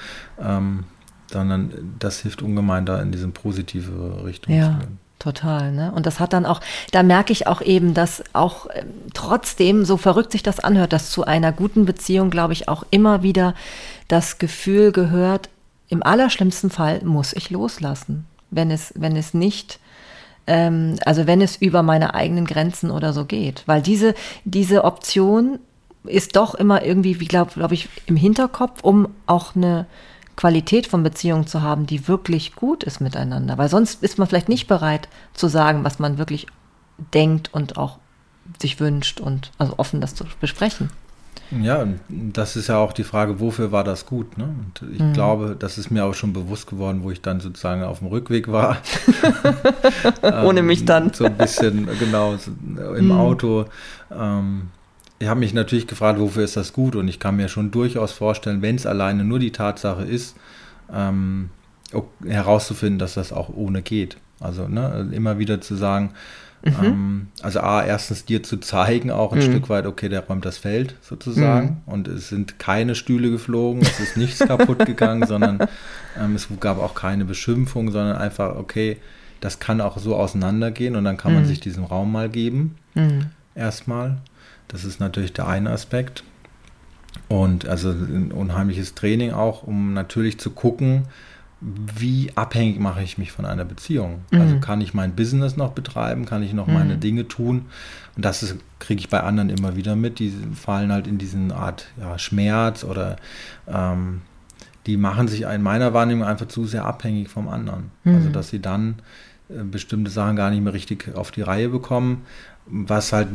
Ähm, sondern das hilft ungemein, da in diese positive Richtung ja. zu gehen. Total, ne? Und das hat dann auch, da merke ich auch eben, dass auch äh, trotzdem, so verrückt sich das anhört, dass zu einer guten Beziehung, glaube ich, auch immer wieder das Gefühl gehört, im allerschlimmsten Fall muss ich loslassen, wenn es, wenn es nicht ähm, also wenn es über meine eigenen Grenzen oder so geht. Weil diese, diese Option ist doch immer irgendwie, wie glaube glaub ich, im Hinterkopf, um auch eine Qualität von Beziehungen zu haben, die wirklich gut ist miteinander. Weil sonst ist man vielleicht nicht bereit zu sagen, was man wirklich denkt und auch sich wünscht und also offen das zu besprechen. Ja, das ist ja auch die Frage, wofür war das gut? Ne? Und ich mhm. glaube, das ist mir auch schon bewusst geworden, wo ich dann sozusagen auf dem Rückweg war. [LAUGHS] Ohne ähm, mich dann. So ein bisschen, genau, so im mhm. Auto. Ähm, ich habe mich natürlich gefragt, wofür ist das gut? Und ich kann mir schon durchaus vorstellen, wenn es alleine nur die Tatsache ist, ähm, herauszufinden, dass das auch ohne geht. Also ne, immer wieder zu sagen, Mhm. Ähm, also A, erstens dir zu zeigen, auch ein mhm. Stück weit, okay, der räumt das Feld sozusagen. Mhm. Und es sind keine Stühle geflogen, es ist nichts [LAUGHS] kaputt gegangen, sondern ähm, es gab auch keine Beschimpfung, sondern einfach, okay, das kann auch so auseinandergehen und dann kann man mhm. sich diesen Raum mal geben. Mhm. Erstmal. Das ist natürlich der eine Aspekt. Und also ein unheimliches Training auch, um natürlich zu gucken, wie abhängig mache ich mich von einer Beziehung? Also mhm. Also kann ich mein Business noch betreiben? Kann ich noch mhm. meine Dinge tun? Und das kriege ich bei anderen immer wieder mit. Die fallen halt in diesen Art ja, Schmerz oder ähm, die machen sich in meiner Wahrnehmung einfach zu sehr abhängig vom anderen. Mhm. Also dass sie dann äh, bestimmte Sachen gar nicht mehr richtig auf die Reihe bekommen, was halt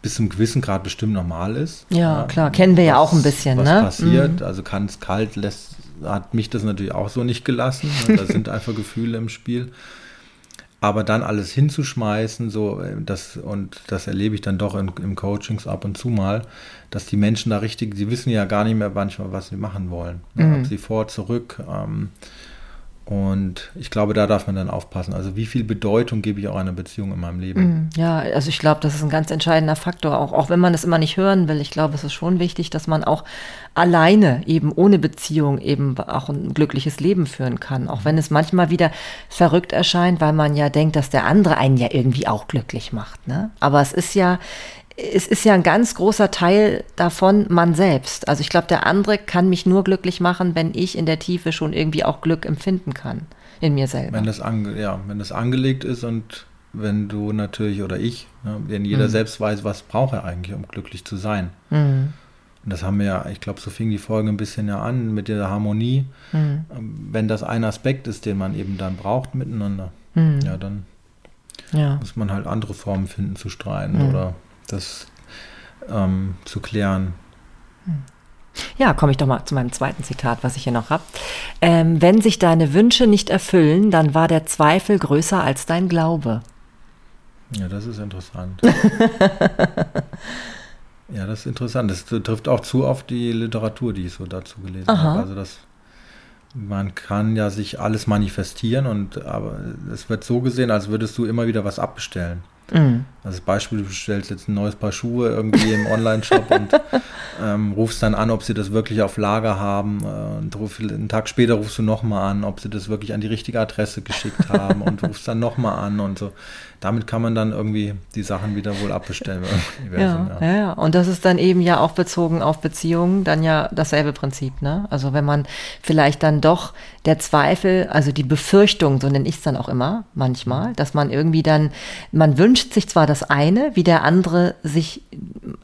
bis zum gewissen Grad bestimmt normal ist. Ja, ja klar, kennen wir was, ja auch ein bisschen. Was ne? passiert, mhm. also kann es kalt, lässt hat mich das natürlich auch so nicht gelassen. Da sind [LAUGHS] einfach Gefühle im Spiel. aber dann alles hinzuschmeißen, so äh, das und das erlebe ich dann doch in, im Coachings ab und zu mal, dass die Menschen da richtig, sie wissen ja gar nicht mehr manchmal, was sie machen wollen. Ne? Mhm. Ob sie vor, zurück. Ähm, und ich glaube, da darf man dann aufpassen. Also wie viel Bedeutung gebe ich auch einer Beziehung in meinem Leben? Mhm. Ja, also ich glaube, das ist ein ganz entscheidender Faktor, auch, auch wenn man es immer nicht hören will. Ich glaube, es ist schon wichtig, dass man auch alleine eben ohne Beziehung eben auch ein glückliches Leben führen kann. Auch wenn es manchmal wieder verrückt erscheint, weil man ja denkt, dass der andere einen ja irgendwie auch glücklich macht. Ne? Aber es ist ja es ist ja ein ganz großer Teil davon man selbst. Also ich glaube, der andere kann mich nur glücklich machen, wenn ich in der Tiefe schon irgendwie auch Glück empfinden kann in mir selber. Wenn das, ange, ja, wenn das angelegt ist und wenn du natürlich oder ich, ne, wenn jeder mhm. selbst weiß, was braucht er eigentlich, um glücklich zu sein. Mhm. Und das haben wir ja, ich glaube, so fing die Folge ein bisschen ja an mit dieser Harmonie. Mhm. Wenn das ein Aspekt ist, den man eben dann braucht miteinander, mhm. ja, dann ja. muss man halt andere Formen finden zu streiten mhm. oder das ähm, zu klären. Ja, komme ich doch mal zu meinem zweiten Zitat, was ich hier noch habe. Ähm, wenn sich deine Wünsche nicht erfüllen, dann war der Zweifel größer als dein Glaube. Ja, das ist interessant. [LAUGHS] ja, das ist interessant. Das trifft auch zu auf die Literatur, die ich so dazu gelesen Aha. habe. Also das, man kann ja sich alles manifestieren und aber es wird so gesehen, als würdest du immer wieder was abbestellen. Mhm. Also Beispiel, du bestellst jetzt ein neues Paar Schuhe irgendwie im Online-Shop und [LAUGHS] ähm, rufst dann an, ob sie das wirklich auf Lager haben. Äh, und ruf, einen Tag später rufst du nochmal an, ob sie das wirklich an die richtige Adresse geschickt haben und [LAUGHS] rufst dann nochmal an und so damit kann man dann irgendwie die Sachen wieder wohl abbestellen. ja, ja, ja. Und das ist dann eben ja auch bezogen auf Beziehungen dann ja dasselbe Prinzip. Ne? Also wenn man vielleicht dann doch der Zweifel, also die Befürchtung, so nenne ich es dann auch immer manchmal, dass man irgendwie dann, man wünscht sich zwar das eine, wie der andere sich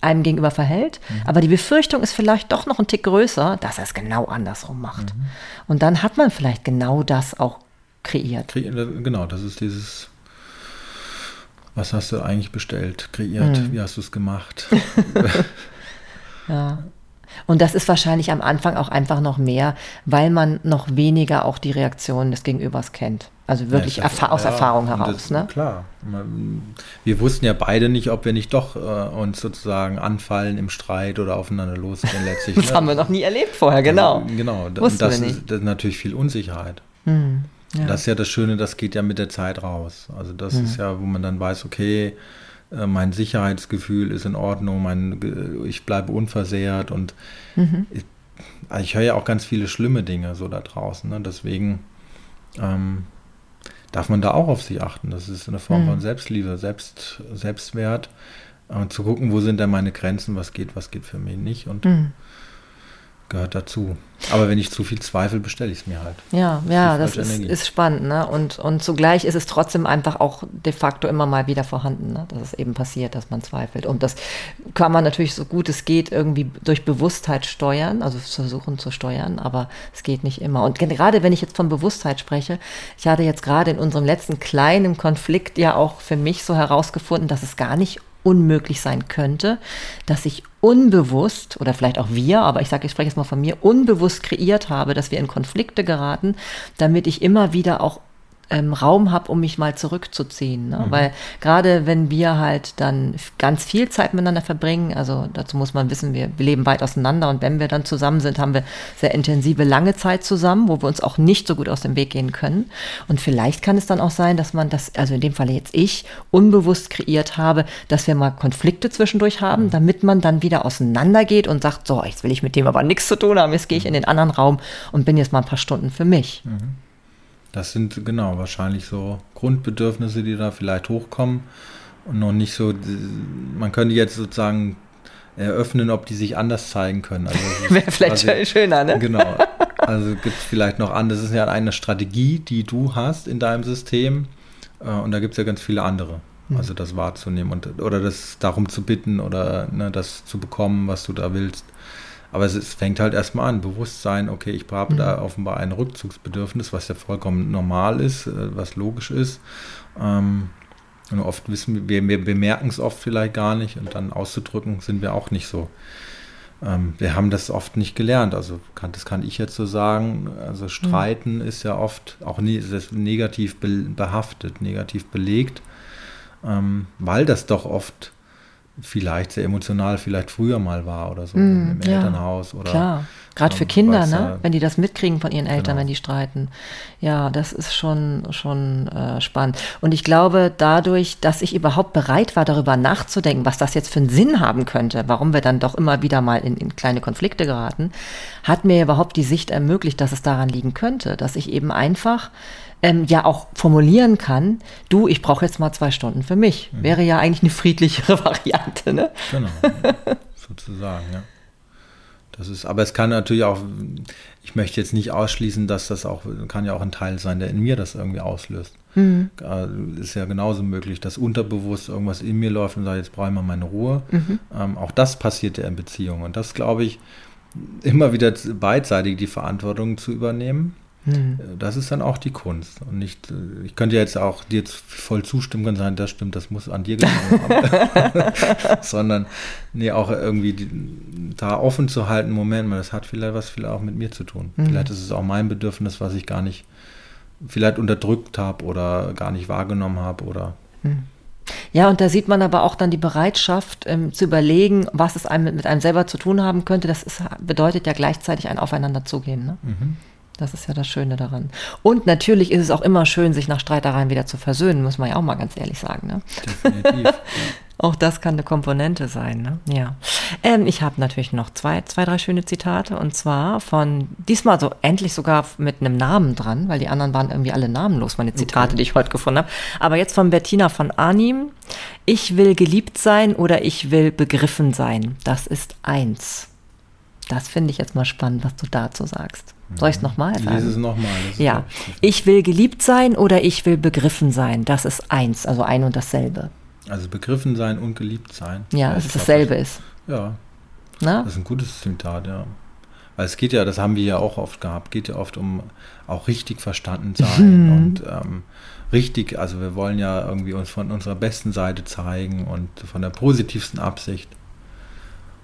einem gegenüber verhält, mhm. aber die Befürchtung ist vielleicht doch noch ein Tick größer, dass er es genau andersrum macht. Mhm. Und dann hat man vielleicht genau das auch kreiert. Genau, das ist dieses was hast du eigentlich bestellt, kreiert, hm. wie hast du es gemacht? [LAUGHS] [LAUGHS] ja. Und das ist wahrscheinlich am Anfang auch einfach noch mehr, weil man noch weniger auch die Reaktionen des Gegenübers kennt. Also wirklich ja, erfahr aus ja, Erfahrung heraus. Das, ne? Klar. Wir wussten ja beide nicht, ob wir nicht doch äh, uns sozusagen anfallen im Streit oder aufeinander losgehen letztlich. [LAUGHS] das ne? haben wir noch nie erlebt vorher, genau. Also, genau. Und das, ist, das ist natürlich viel Unsicherheit. Hm. Ja. Das ist ja das Schöne, das geht ja mit der Zeit raus. Also das mhm. ist ja, wo man dann weiß, okay, äh, mein Sicherheitsgefühl ist in Ordnung, mein, ich bleibe unversehrt und mhm. ich, also ich höre ja auch ganz viele schlimme Dinge so da draußen. Ne? Deswegen ähm, darf man da auch auf sich achten. Das ist eine Form mhm. von Selbstliebe, Selbst, Selbstwert. Äh, zu gucken, wo sind denn meine Grenzen, was geht, was geht für mich nicht. Und mhm gehört dazu. Aber wenn ich zu viel zweifle, bestelle ich es mir halt. Ja, ja, das ist, ist, spannend. Ne? Und, und zugleich ist es trotzdem einfach auch de facto immer mal wieder vorhanden, ne? dass es eben passiert, dass man zweifelt. Und das kann man natürlich so gut es geht irgendwie durch Bewusstheit steuern, also versuchen zu steuern, aber es geht nicht immer. Und gerade wenn ich jetzt von Bewusstheit spreche, ich hatte jetzt gerade in unserem letzten kleinen Konflikt ja auch für mich so herausgefunden, dass es gar nicht unmöglich sein könnte, dass ich unbewusst, oder vielleicht auch wir, aber ich sage, ich spreche jetzt mal von mir, unbewusst kreiert habe, dass wir in Konflikte geraten, damit ich immer wieder auch ähm, Raum habe, um mich mal zurückzuziehen. Ne? Mhm. Weil gerade wenn wir halt dann ganz viel Zeit miteinander verbringen, also dazu muss man wissen, wir, wir leben weit auseinander und wenn wir dann zusammen sind, haben wir sehr intensive, lange Zeit zusammen, wo wir uns auch nicht so gut aus dem Weg gehen können. Und vielleicht kann es dann auch sein, dass man das, also in dem Falle jetzt ich, unbewusst kreiert habe, dass wir mal Konflikte zwischendurch haben, mhm. damit man dann wieder auseinandergeht und sagt, so, jetzt will ich mit dem aber nichts zu tun haben, jetzt gehe ich in den anderen Raum und bin jetzt mal ein paar Stunden für mich. Mhm. Das sind genau wahrscheinlich so Grundbedürfnisse, die da vielleicht hochkommen und noch nicht so, man könnte jetzt sozusagen eröffnen, ob die sich anders zeigen können. Also [LAUGHS] Wäre vielleicht quasi, schöner, ne? Genau. [LAUGHS] Also gibt es vielleicht noch an, das ist ja eine Strategie, die du hast in deinem System äh, und da gibt es ja ganz viele andere. Hm. Also das wahrzunehmen und oder das darum zu bitten oder ne, das zu bekommen, was du da willst. Aber es, es fängt halt erstmal an, Bewusstsein, okay, ich habe mhm. da offenbar ein Rückzugsbedürfnis, was ja vollkommen normal ist, äh, was logisch ist. Ähm, und oft wissen wir, wir bemerken es oft vielleicht gar nicht und dann auszudrücken sind wir auch nicht so ähm, wir haben das oft nicht gelernt. Also kann, das kann ich jetzt so sagen. Also Streiten mhm. ist ja oft auch nie, ist negativ behaftet, negativ belegt, ähm, weil das doch oft vielleicht sehr emotional vielleicht früher mal war oder so mm, im ja, Elternhaus oder klar. Gerade für Kinder ne? Wenn die das mitkriegen von ihren Eltern genau. wenn die streiten. Ja das ist schon schon äh, spannend. Und ich glaube dadurch dass ich überhaupt bereit war darüber nachzudenken was das jetzt für einen Sinn haben könnte warum wir dann doch immer wieder mal in, in kleine Konflikte geraten hat mir überhaupt die Sicht ermöglicht dass es daran liegen könnte dass ich eben einfach ähm, ja auch formulieren kann, du, ich brauche jetzt mal zwei Stunden für mich. Mhm. Wäre ja eigentlich eine friedlichere [LAUGHS] Variante, ne? Genau, [LAUGHS] sozusagen, ja. Das ist, aber es kann natürlich auch, ich möchte jetzt nicht ausschließen, dass das auch, kann ja auch ein Teil sein, der in mir das irgendwie auslöst. Mhm. Ist ja genauso möglich, dass unterbewusst irgendwas in mir läuft und sagt, jetzt brauche ich mal meine Ruhe. Mhm. Ähm, auch das passiert ja in Beziehungen. Und das glaube ich, immer wieder beidseitig die Verantwortung zu übernehmen. Mhm. Das ist dann auch die Kunst. Und nicht, äh, ich könnte jetzt auch dir jetzt voll zustimmen und sagen, das stimmt, das muss an dir gelegen haben. [LAUGHS] Sondern nee, auch irgendwie die, da offen zu halten, Moment mal, das hat vielleicht was vielleicht auch mit mir zu tun. Mhm. Vielleicht ist es auch mein Bedürfnis, was ich gar nicht vielleicht unterdrückt habe oder gar nicht wahrgenommen habe oder. Mhm. Ja, und da sieht man aber auch dann die Bereitschaft ähm, zu überlegen, was es einem mit, einem selber zu tun haben könnte. Das ist, bedeutet ja gleichzeitig ein Aufeinander zugehen. Ne? Mhm. Das ist ja das Schöne daran. Und natürlich ist es auch immer schön, sich nach Streitereien wieder zu versöhnen, muss man ja auch mal ganz ehrlich sagen. Ne? Definitiv. Ja. [LAUGHS] auch das kann eine Komponente sein. Ne? Ja. Ähm, ich habe natürlich noch zwei, zwei, drei schöne Zitate und zwar von diesmal so endlich sogar mit einem Namen dran, weil die anderen waren irgendwie alle namenlos, meine Zitate, okay. die ich heute gefunden habe. Aber jetzt von Bettina von Arnim. Ich will geliebt sein oder ich will begriffen sein. Das ist eins. Das finde ich jetzt mal spannend, was du dazu sagst. Soll ich es nochmal sagen? Lies es nochmal. Ja. Ich will geliebt sein oder ich will begriffen sein. Das ist eins, also ein und dasselbe. Also begriffen sein und geliebt sein. Ja, dass es dasselbe ist. Ja. Na? Das ist ein gutes Zitat, ja. Weil es geht ja, das haben wir ja auch oft gehabt, geht ja oft um auch richtig verstanden sein mhm. und ähm, richtig, also wir wollen ja irgendwie uns von unserer besten Seite zeigen und von der positivsten Absicht.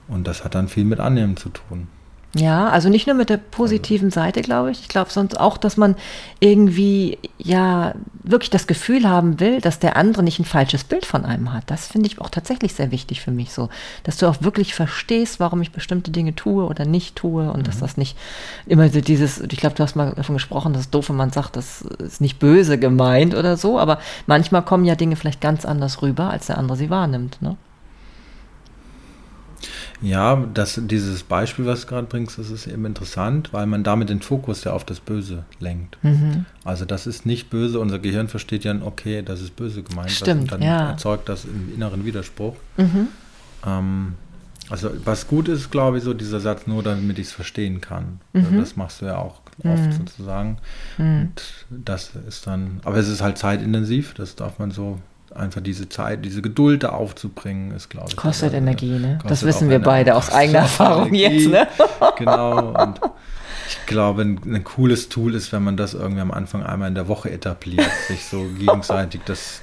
Und das hat dann viel mit Annehmen zu tun. Ja, also nicht nur mit der positiven Seite, glaube ich. Ich glaube sonst auch, dass man irgendwie ja wirklich das Gefühl haben will, dass der andere nicht ein falsches Bild von einem hat. Das finde ich auch tatsächlich sehr wichtig für mich so, dass du auch wirklich verstehst, warum ich bestimmte Dinge tue oder nicht tue und mhm. dass das nicht immer so dieses, ich glaube, du hast mal davon gesprochen, dass es doof, wenn man sagt, das ist nicht böse gemeint oder so, aber manchmal kommen ja Dinge vielleicht ganz anders rüber, als der andere sie wahrnimmt. Ne? Ja, das, dieses Beispiel, was du gerade bringst, das ist eben interessant, weil man damit den Fokus ja auf das Böse lenkt. Mhm. Also das ist nicht böse, unser Gehirn versteht ja, okay, das ist böse gemeint. Stimmt, und dann ja. erzeugt das im inneren Widerspruch. Mhm. Ähm, also was gut ist, glaube ich, so dieser Satz, nur damit ich es verstehen kann. Mhm. Also das machst du ja auch oft mhm. sozusagen. Mhm. Und das ist dann, aber es ist halt zeitintensiv, das darf man so einfach diese Zeit, diese Geduld da aufzubringen, ist, glaube ich. Kostet aber, Energie, ne? Kostet das wissen wir beide aus eigener Erfahrung Energie. jetzt, ne? [LAUGHS] genau. Und ich glaube, ein, ein, cooles Tool ist, wenn man das irgendwie am Anfang einmal in der Woche etabliert, sich so [LAUGHS] gegenseitig das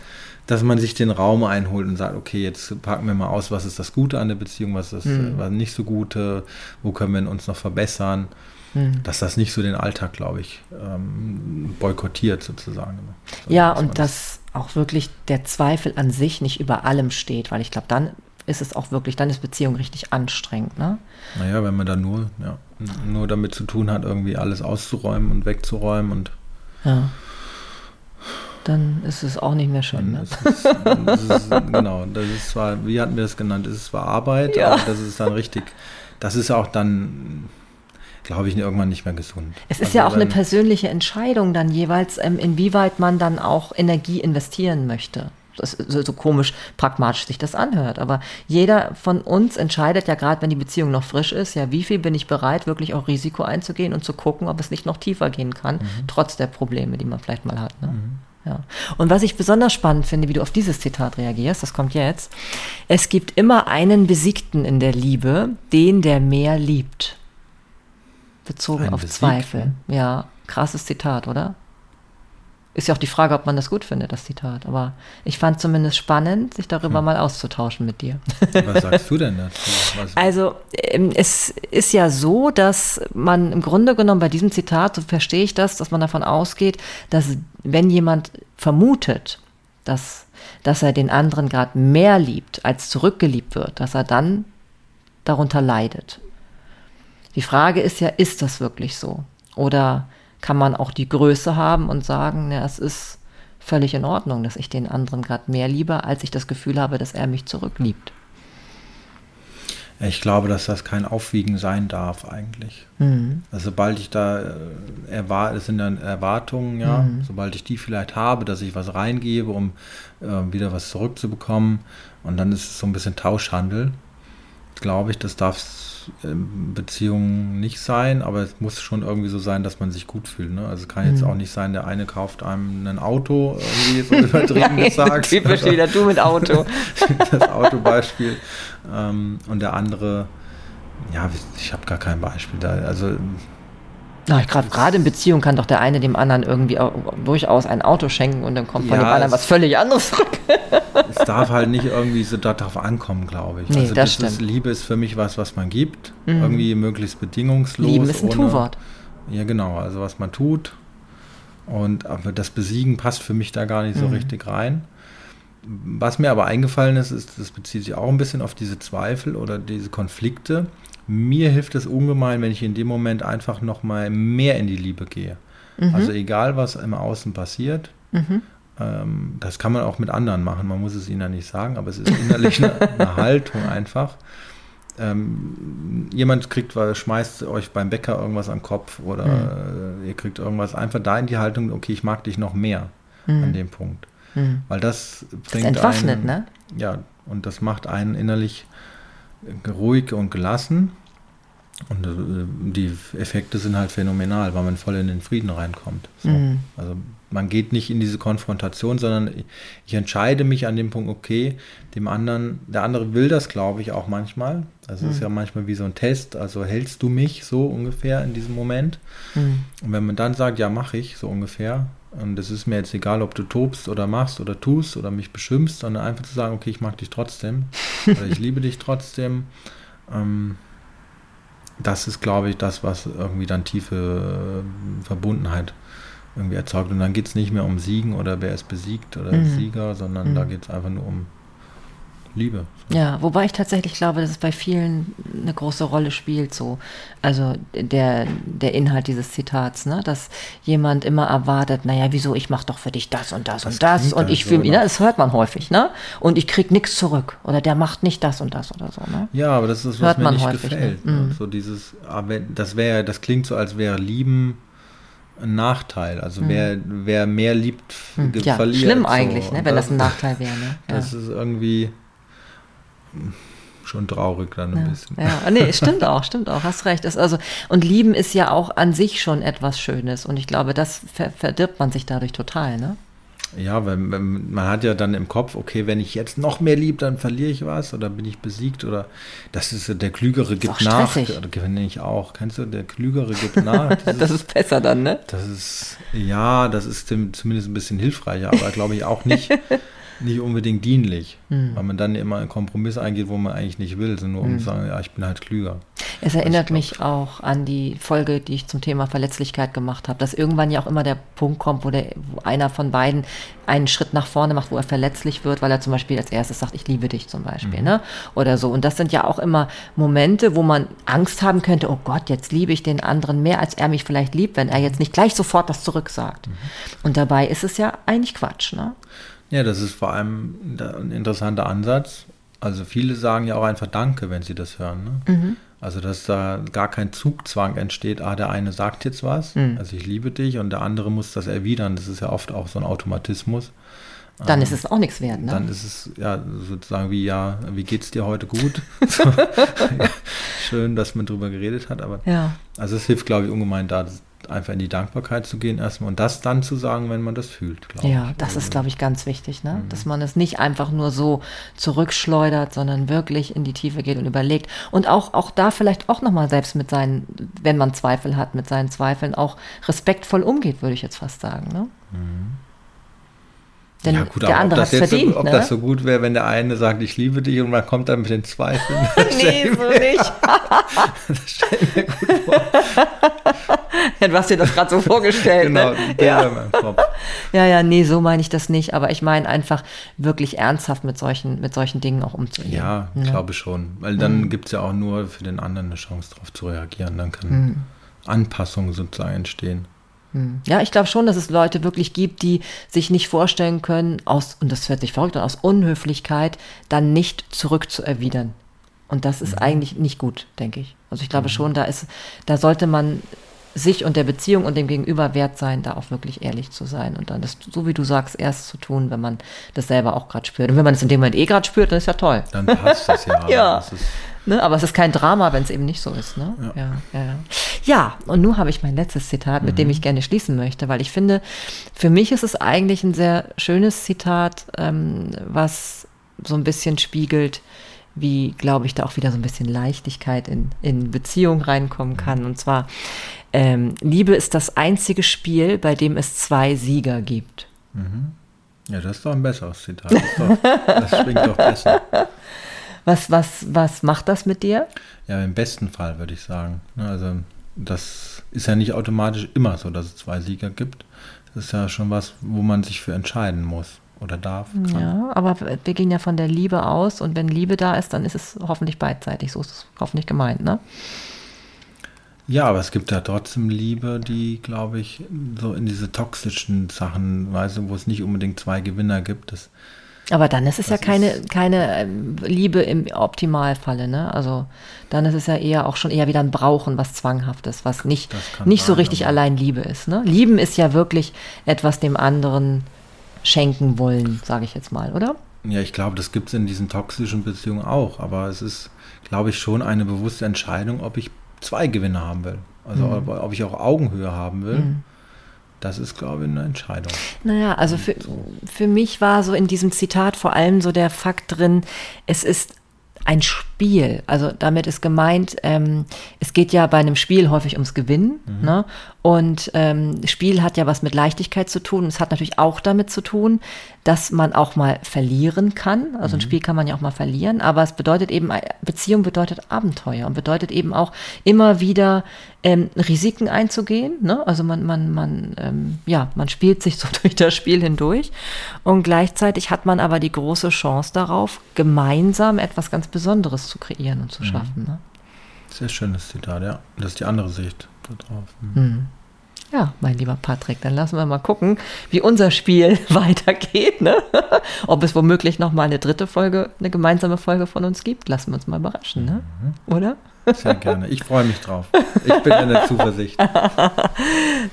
dass man sich den Raum einholt und sagt, okay, jetzt packen wir mal aus, was ist das Gute an der Beziehung, was ist das mhm. was nicht so Gute, wo können wir uns noch verbessern, mhm. dass das nicht so den Alltag, glaube ich, ähm, boykottiert sozusagen. Also, ja, und das, auch wirklich der Zweifel an sich nicht über allem steht, weil ich glaube, dann ist es auch wirklich, dann ist Beziehung richtig anstrengend. Ne? Naja, wenn man dann nur, ja, nur damit zu tun hat, irgendwie alles auszuräumen und wegzuräumen und ja. Dann ist es auch nicht mehr schön. Ne? Ist ist, genau, das ist zwar, wie hatten wir es genannt, es ist zwar Arbeit, ja. aber das ist dann richtig, das ist auch dann glaube ich, irgendwann nicht mehr gesund. Es ist also ja auch eine persönliche Entscheidung dann jeweils, ähm, inwieweit man dann auch Energie investieren möchte. So, so komisch, pragmatisch sich das anhört. Aber jeder von uns entscheidet ja gerade, wenn die Beziehung noch frisch ist, ja, wie viel bin ich bereit, wirklich auch Risiko einzugehen und zu gucken, ob es nicht noch tiefer gehen kann, mhm. trotz der Probleme, die man vielleicht mal hat. Ne? Mhm. Ja. Und was ich besonders spannend finde, wie du auf dieses Zitat reagierst, das kommt jetzt. Es gibt immer einen Besiegten in der Liebe, den der mehr liebt bezogen Ein auf Zweifel. Ja, krasses Zitat, oder? Ist ja auch die Frage, ob man das gut findet, das Zitat. Aber ich fand zumindest spannend, sich darüber hm. mal auszutauschen mit dir. Was sagst du denn dazu? [LAUGHS] Was also ähm, es ist ja so, dass man im Grunde genommen bei diesem Zitat, so verstehe ich das, dass man davon ausgeht, dass wenn jemand vermutet, dass, dass er den anderen gerade mehr liebt, als zurückgeliebt wird, dass er dann darunter leidet. Die Frage ist ja, ist das wirklich so? Oder kann man auch die Größe haben und sagen, na, es ist völlig in Ordnung, dass ich den anderen gerade mehr liebe, als ich das Gefühl habe, dass er mich zurückliebt. Ich glaube, dass das kein Aufwiegen sein darf eigentlich. Mhm. Also sobald ich da äh, erwarte, es sind dann Erwartungen, ja, mhm. sobald ich die vielleicht habe, dass ich was reingebe, um äh, wieder was zurückzubekommen und dann ist es so ein bisschen Tauschhandel, glaube ich, das darf Beziehungen nicht sein, aber es muss schon irgendwie so sein, dass man sich gut fühlt. Ne? Also es kann jetzt mhm. auch nicht sein, der eine kauft einem ein Auto, irgendwie so übertrieben [LAUGHS] gesagt. Typisch wieder du mit Auto. [LAUGHS] das Autobeispiel. Ähm, und der andere, ja, ich habe gar kein Beispiel da. Also na, gerade gerade in Beziehung kann doch der eine dem anderen irgendwie durchaus ein Auto schenken und dann kommt von ja, dem anderen was völlig anderes zurück. [LAUGHS] es darf halt nicht irgendwie so darauf ankommen, glaube ich. Nee, also das, das ist, Liebe ist für mich was, was man gibt, mhm. irgendwie möglichst bedingungslos. Lieben ist ein ohne, Tu-Wort. Ja, genau, also was man tut. Und aber das Besiegen passt für mich da gar nicht so mhm. richtig rein. Was mir aber eingefallen ist, ist, das bezieht sich auch ein bisschen auf diese Zweifel oder diese Konflikte mir hilft es ungemein, wenn ich in dem Moment einfach noch mal mehr in die Liebe gehe. Mhm. Also egal, was im Außen passiert, mhm. ähm, das kann man auch mit anderen machen. Man muss es ihnen ja nicht sagen, aber es ist innerlich eine, [LAUGHS] eine Haltung einfach. Ähm, jemand kriegt, schmeißt euch beim Bäcker irgendwas am Kopf oder mhm. ihr kriegt irgendwas einfach da in die Haltung, okay, ich mag dich noch mehr mhm. an dem Punkt. Mhm. Weil das bringt das entwaffnet, einen, ne? Ja, und das macht einen innerlich ruhig und gelassen. Und äh, die Effekte sind halt phänomenal, weil man voll in den Frieden reinkommt. So. Mhm. Also man geht nicht in diese Konfrontation, sondern ich entscheide mich an dem Punkt, okay, dem anderen, der andere will das, glaube ich, auch manchmal. Also es mhm. ist ja manchmal wie so ein Test, also hältst du mich so ungefähr in diesem Moment? Mhm. Und wenn man dann sagt, ja, mache ich so ungefähr, und es ist mir jetzt egal, ob du tobst oder machst oder tust oder mich beschimpfst, sondern einfach zu sagen, okay, ich mag dich trotzdem [LAUGHS] oder ich liebe dich trotzdem. Ähm, das ist, glaube ich, das, was irgendwie dann tiefe äh, Verbundenheit irgendwie erzeugt. Und dann geht es nicht mehr um Siegen oder wer ist besiegt oder mhm. Sieger, sondern mhm. da geht es einfach nur um Liebe. Ja, wobei ich tatsächlich glaube, dass es bei vielen eine große Rolle spielt, so. Also der, der Inhalt dieses Zitats, ne? Dass jemand immer erwartet, naja, wieso, ich mache doch für dich das und das, das und das und ich will, so, ne? das hört man häufig, ne? Und ich krieg nichts zurück. Oder der macht nicht das und das oder so, ne? Ja, aber das ist, was hört mir nicht häufig, ne? gefällt. Ne? Mhm. So dieses, das wäre, das klingt so, als wäre Lieben ein Nachteil. Also mhm. wer, wer mehr liebt, mhm. ja, verliert. Schlimm eigentlich, ne, wenn das, das ein Nachteil wäre. Ne? [LAUGHS] Ja. Das ist irgendwie schon traurig dann ein ja, bisschen. Ja, nee, stimmt auch, stimmt auch, hast recht. Das also, und Lieben ist ja auch an sich schon etwas Schönes und ich glaube, das ver verdirbt man sich dadurch total, ne? Ja, weil man hat ja dann im Kopf, okay, wenn ich jetzt noch mehr liebe, dann verliere ich was oder bin ich besiegt oder das ist der Klügere gibt nach. Oder gewinne ich auch. Kennst du, der Klügere gibt nach. Das, [LAUGHS] das ist, ist, besser dann, ne? Das ist, ja, das ist zumindest ein bisschen hilfreicher, aber glaube ich auch nicht. [LAUGHS] nicht unbedingt dienlich, mhm. weil man dann immer einen Kompromiss eingeht, wo man eigentlich nicht will, sondern nur um mhm. zu sagen, ja, ich bin halt klüger. Es erinnert mich auch an die Folge, die ich zum Thema Verletzlichkeit gemacht habe, dass irgendwann ja auch immer der Punkt kommt, wo, der, wo einer von beiden einen Schritt nach vorne macht, wo er verletzlich wird, weil er zum Beispiel als erstes sagt, ich liebe dich zum Beispiel, mhm. ne? Oder so. Und das sind ja auch immer Momente, wo man Angst haben könnte, oh Gott, jetzt liebe ich den anderen mehr, als er mich vielleicht liebt, wenn er jetzt nicht gleich sofort das zurücksagt. Mhm. Und dabei ist es ja eigentlich Quatsch, ne? Ja, das ist vor allem ein interessanter Ansatz. Also viele sagen ja auch einfach Danke, wenn sie das hören. Ne? Mhm. Also dass da gar kein Zugzwang entsteht, ah, der eine sagt jetzt was, mhm. also ich liebe dich, und der andere muss das erwidern. Das ist ja oft auch so ein Automatismus. Dann ähm, ist es auch nichts wert, ne? Dann ist es ja sozusagen wie, ja, wie geht's dir heute gut? [LAUGHS] [LAUGHS] Schön, dass man drüber geredet hat, aber ja. also es hilft, glaube ich, ungemein da, einfach in die Dankbarkeit zu gehen erstmal und das dann zu sagen, wenn man das fühlt. Ja, ich. das also, ist, glaube ich, ganz wichtig, ne? Mhm. dass man es nicht einfach nur so zurückschleudert, sondern wirklich in die Tiefe geht und überlegt und auch, auch da vielleicht auch nochmal selbst mit seinen, wenn man Zweifel hat, mit seinen Zweifeln auch respektvoll umgeht, würde ich jetzt fast sagen. Ne? Mhm. Denn ja, gut, der andere hat verdient. So, ob ne? das so gut wäre, wenn der eine sagt, ich liebe dich und man kommt dann mit den Zweifeln. nee, so nicht. das stell [LAUGHS] mir gut vor. [LAUGHS] ja, du hast dir das gerade so vorgestellt. genau, ne? ja. Ja, ja, nee, so meine ich das nicht. Aber ich meine einfach wirklich ernsthaft mit solchen, mit solchen Dingen auch umzugehen. Ja, ja. glaube schon. Weil dann mhm. gibt es ja auch nur für den anderen eine Chance, darauf zu reagieren. Dann kann mhm. Anpassung sozusagen entstehen. Hm. Ja, ich glaube schon, dass es Leute wirklich gibt, die sich nicht vorstellen können, aus, und das hört sich verrückt an, aus Unhöflichkeit dann nicht zurückzuerwidern. Und das ist mhm. eigentlich nicht gut, denke ich. Also ich glaube mhm. schon, da ist, da sollte man sich und der Beziehung und dem Gegenüber wert sein, da auch wirklich ehrlich zu sein und dann das, so wie du sagst, erst zu tun, wenn man das selber auch gerade spürt. Und wenn man es in dem Moment eh gerade spürt, dann ist ja toll. Dann passt das ja. [LAUGHS] ja. Das Ne? Aber es ist kein Drama, wenn es eben nicht so ist. Ne? Ja. Ja, ja, ja. und nun habe ich mein letztes Zitat, mit mhm. dem ich gerne schließen möchte, weil ich finde, für mich ist es eigentlich ein sehr schönes Zitat, ähm, was so ein bisschen spiegelt, wie, glaube ich, da auch wieder so ein bisschen Leichtigkeit in, in Beziehung reinkommen kann. Mhm. Und zwar, ähm, Liebe ist das einzige Spiel, bei dem es zwei Sieger gibt. Mhm. Ja, das ist doch ein besseres Zitat. Das, doch, das [LAUGHS] schwingt doch besser. Was, was, was macht das mit dir? Ja, im besten Fall würde ich sagen. Ne, also das ist ja nicht automatisch immer so, dass es zwei Sieger gibt. Das ist ja schon was, wo man sich für entscheiden muss oder darf. Kann. Ja, aber wir gehen ja von der Liebe aus und wenn Liebe da ist, dann ist es hoffentlich beidseitig. So ist es hoffentlich gemeint, ne? Ja, aber es gibt ja trotzdem Liebe, die, glaube ich, so in diese toxischen Sachen, weißt du, wo es nicht unbedingt zwei Gewinner gibt. Das aber dann ist es das ja keine, keine ähm, Liebe im Optimalfalle, ne? Also dann ist es ja eher auch schon eher wieder ein Brauchen, was Zwanghaftes, was nicht, nicht sein, so richtig allein Liebe ist. Ne? Lieben ist ja wirklich etwas dem anderen schenken wollen, sage ich jetzt mal, oder? Ja, ich glaube, das gibt es in diesen toxischen Beziehungen auch, aber es ist, glaube ich, schon eine bewusste Entscheidung, ob ich zwei Gewinne haben will. Also mhm. ob, ob, ich auch Augenhöhe haben will. Mhm das ist, glaube ich, eine Entscheidung. Naja, also für, für mich war so in diesem Zitat vor allem so der Fakt drin, es ist ein Spiel. Also damit ist gemeint, ähm, es geht ja bei einem Spiel häufig ums Gewinnen. Mhm. Ne? Und ähm, Spiel hat ja was mit Leichtigkeit zu tun. Es hat natürlich auch damit zu tun, dass man auch mal verlieren kann. Also mhm. ein Spiel kann man ja auch mal verlieren, aber es bedeutet eben, Beziehung bedeutet Abenteuer und bedeutet eben auch immer wieder ähm, Risiken einzugehen. Ne? Also man, man, man, ähm, ja, man spielt sich [LAUGHS] so durch das Spiel hindurch und gleichzeitig hat man aber die große Chance darauf, gemeinsam etwas ganz Besonderes zu kreieren und zu mhm. schaffen. Ne? Sehr schönes Zitat, ja. Das ist die andere Sicht darauf. Mhm. mhm. Ja, mein lieber Patrick, dann lassen wir mal gucken, wie unser Spiel [LAUGHS] weitergeht. Ne? [LAUGHS] Ob es womöglich noch mal eine dritte Folge, eine gemeinsame Folge von uns gibt, lassen wir uns mal überraschen, ne? Mhm. oder? Sehr gerne. Ich freue mich drauf. Ich bin in der [LAUGHS] Zuversicht.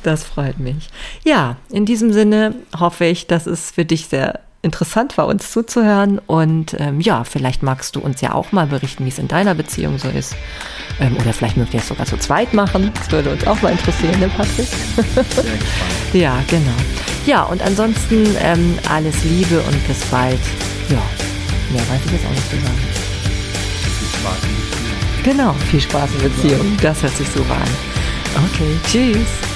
Das freut mich. Ja, in diesem Sinne hoffe ich, dass es für dich sehr interessant war, uns zuzuhören. Und ähm, ja, vielleicht magst du uns ja auch mal berichten, wie es in deiner Beziehung so ist. Ähm, oder vielleicht mögt ihr es sogar zu zweit machen. Das würde uns auch mal interessieren, ne, Patrick? [LAUGHS] ja, genau. Ja, und ansonsten ähm, alles Liebe und bis bald. Ja, mehr weiß ich jetzt auch nicht zu sagen. Viel Spaß in Beziehung. Genau, viel Spaß in Beziehung. Das hört sich super an. Okay, tschüss.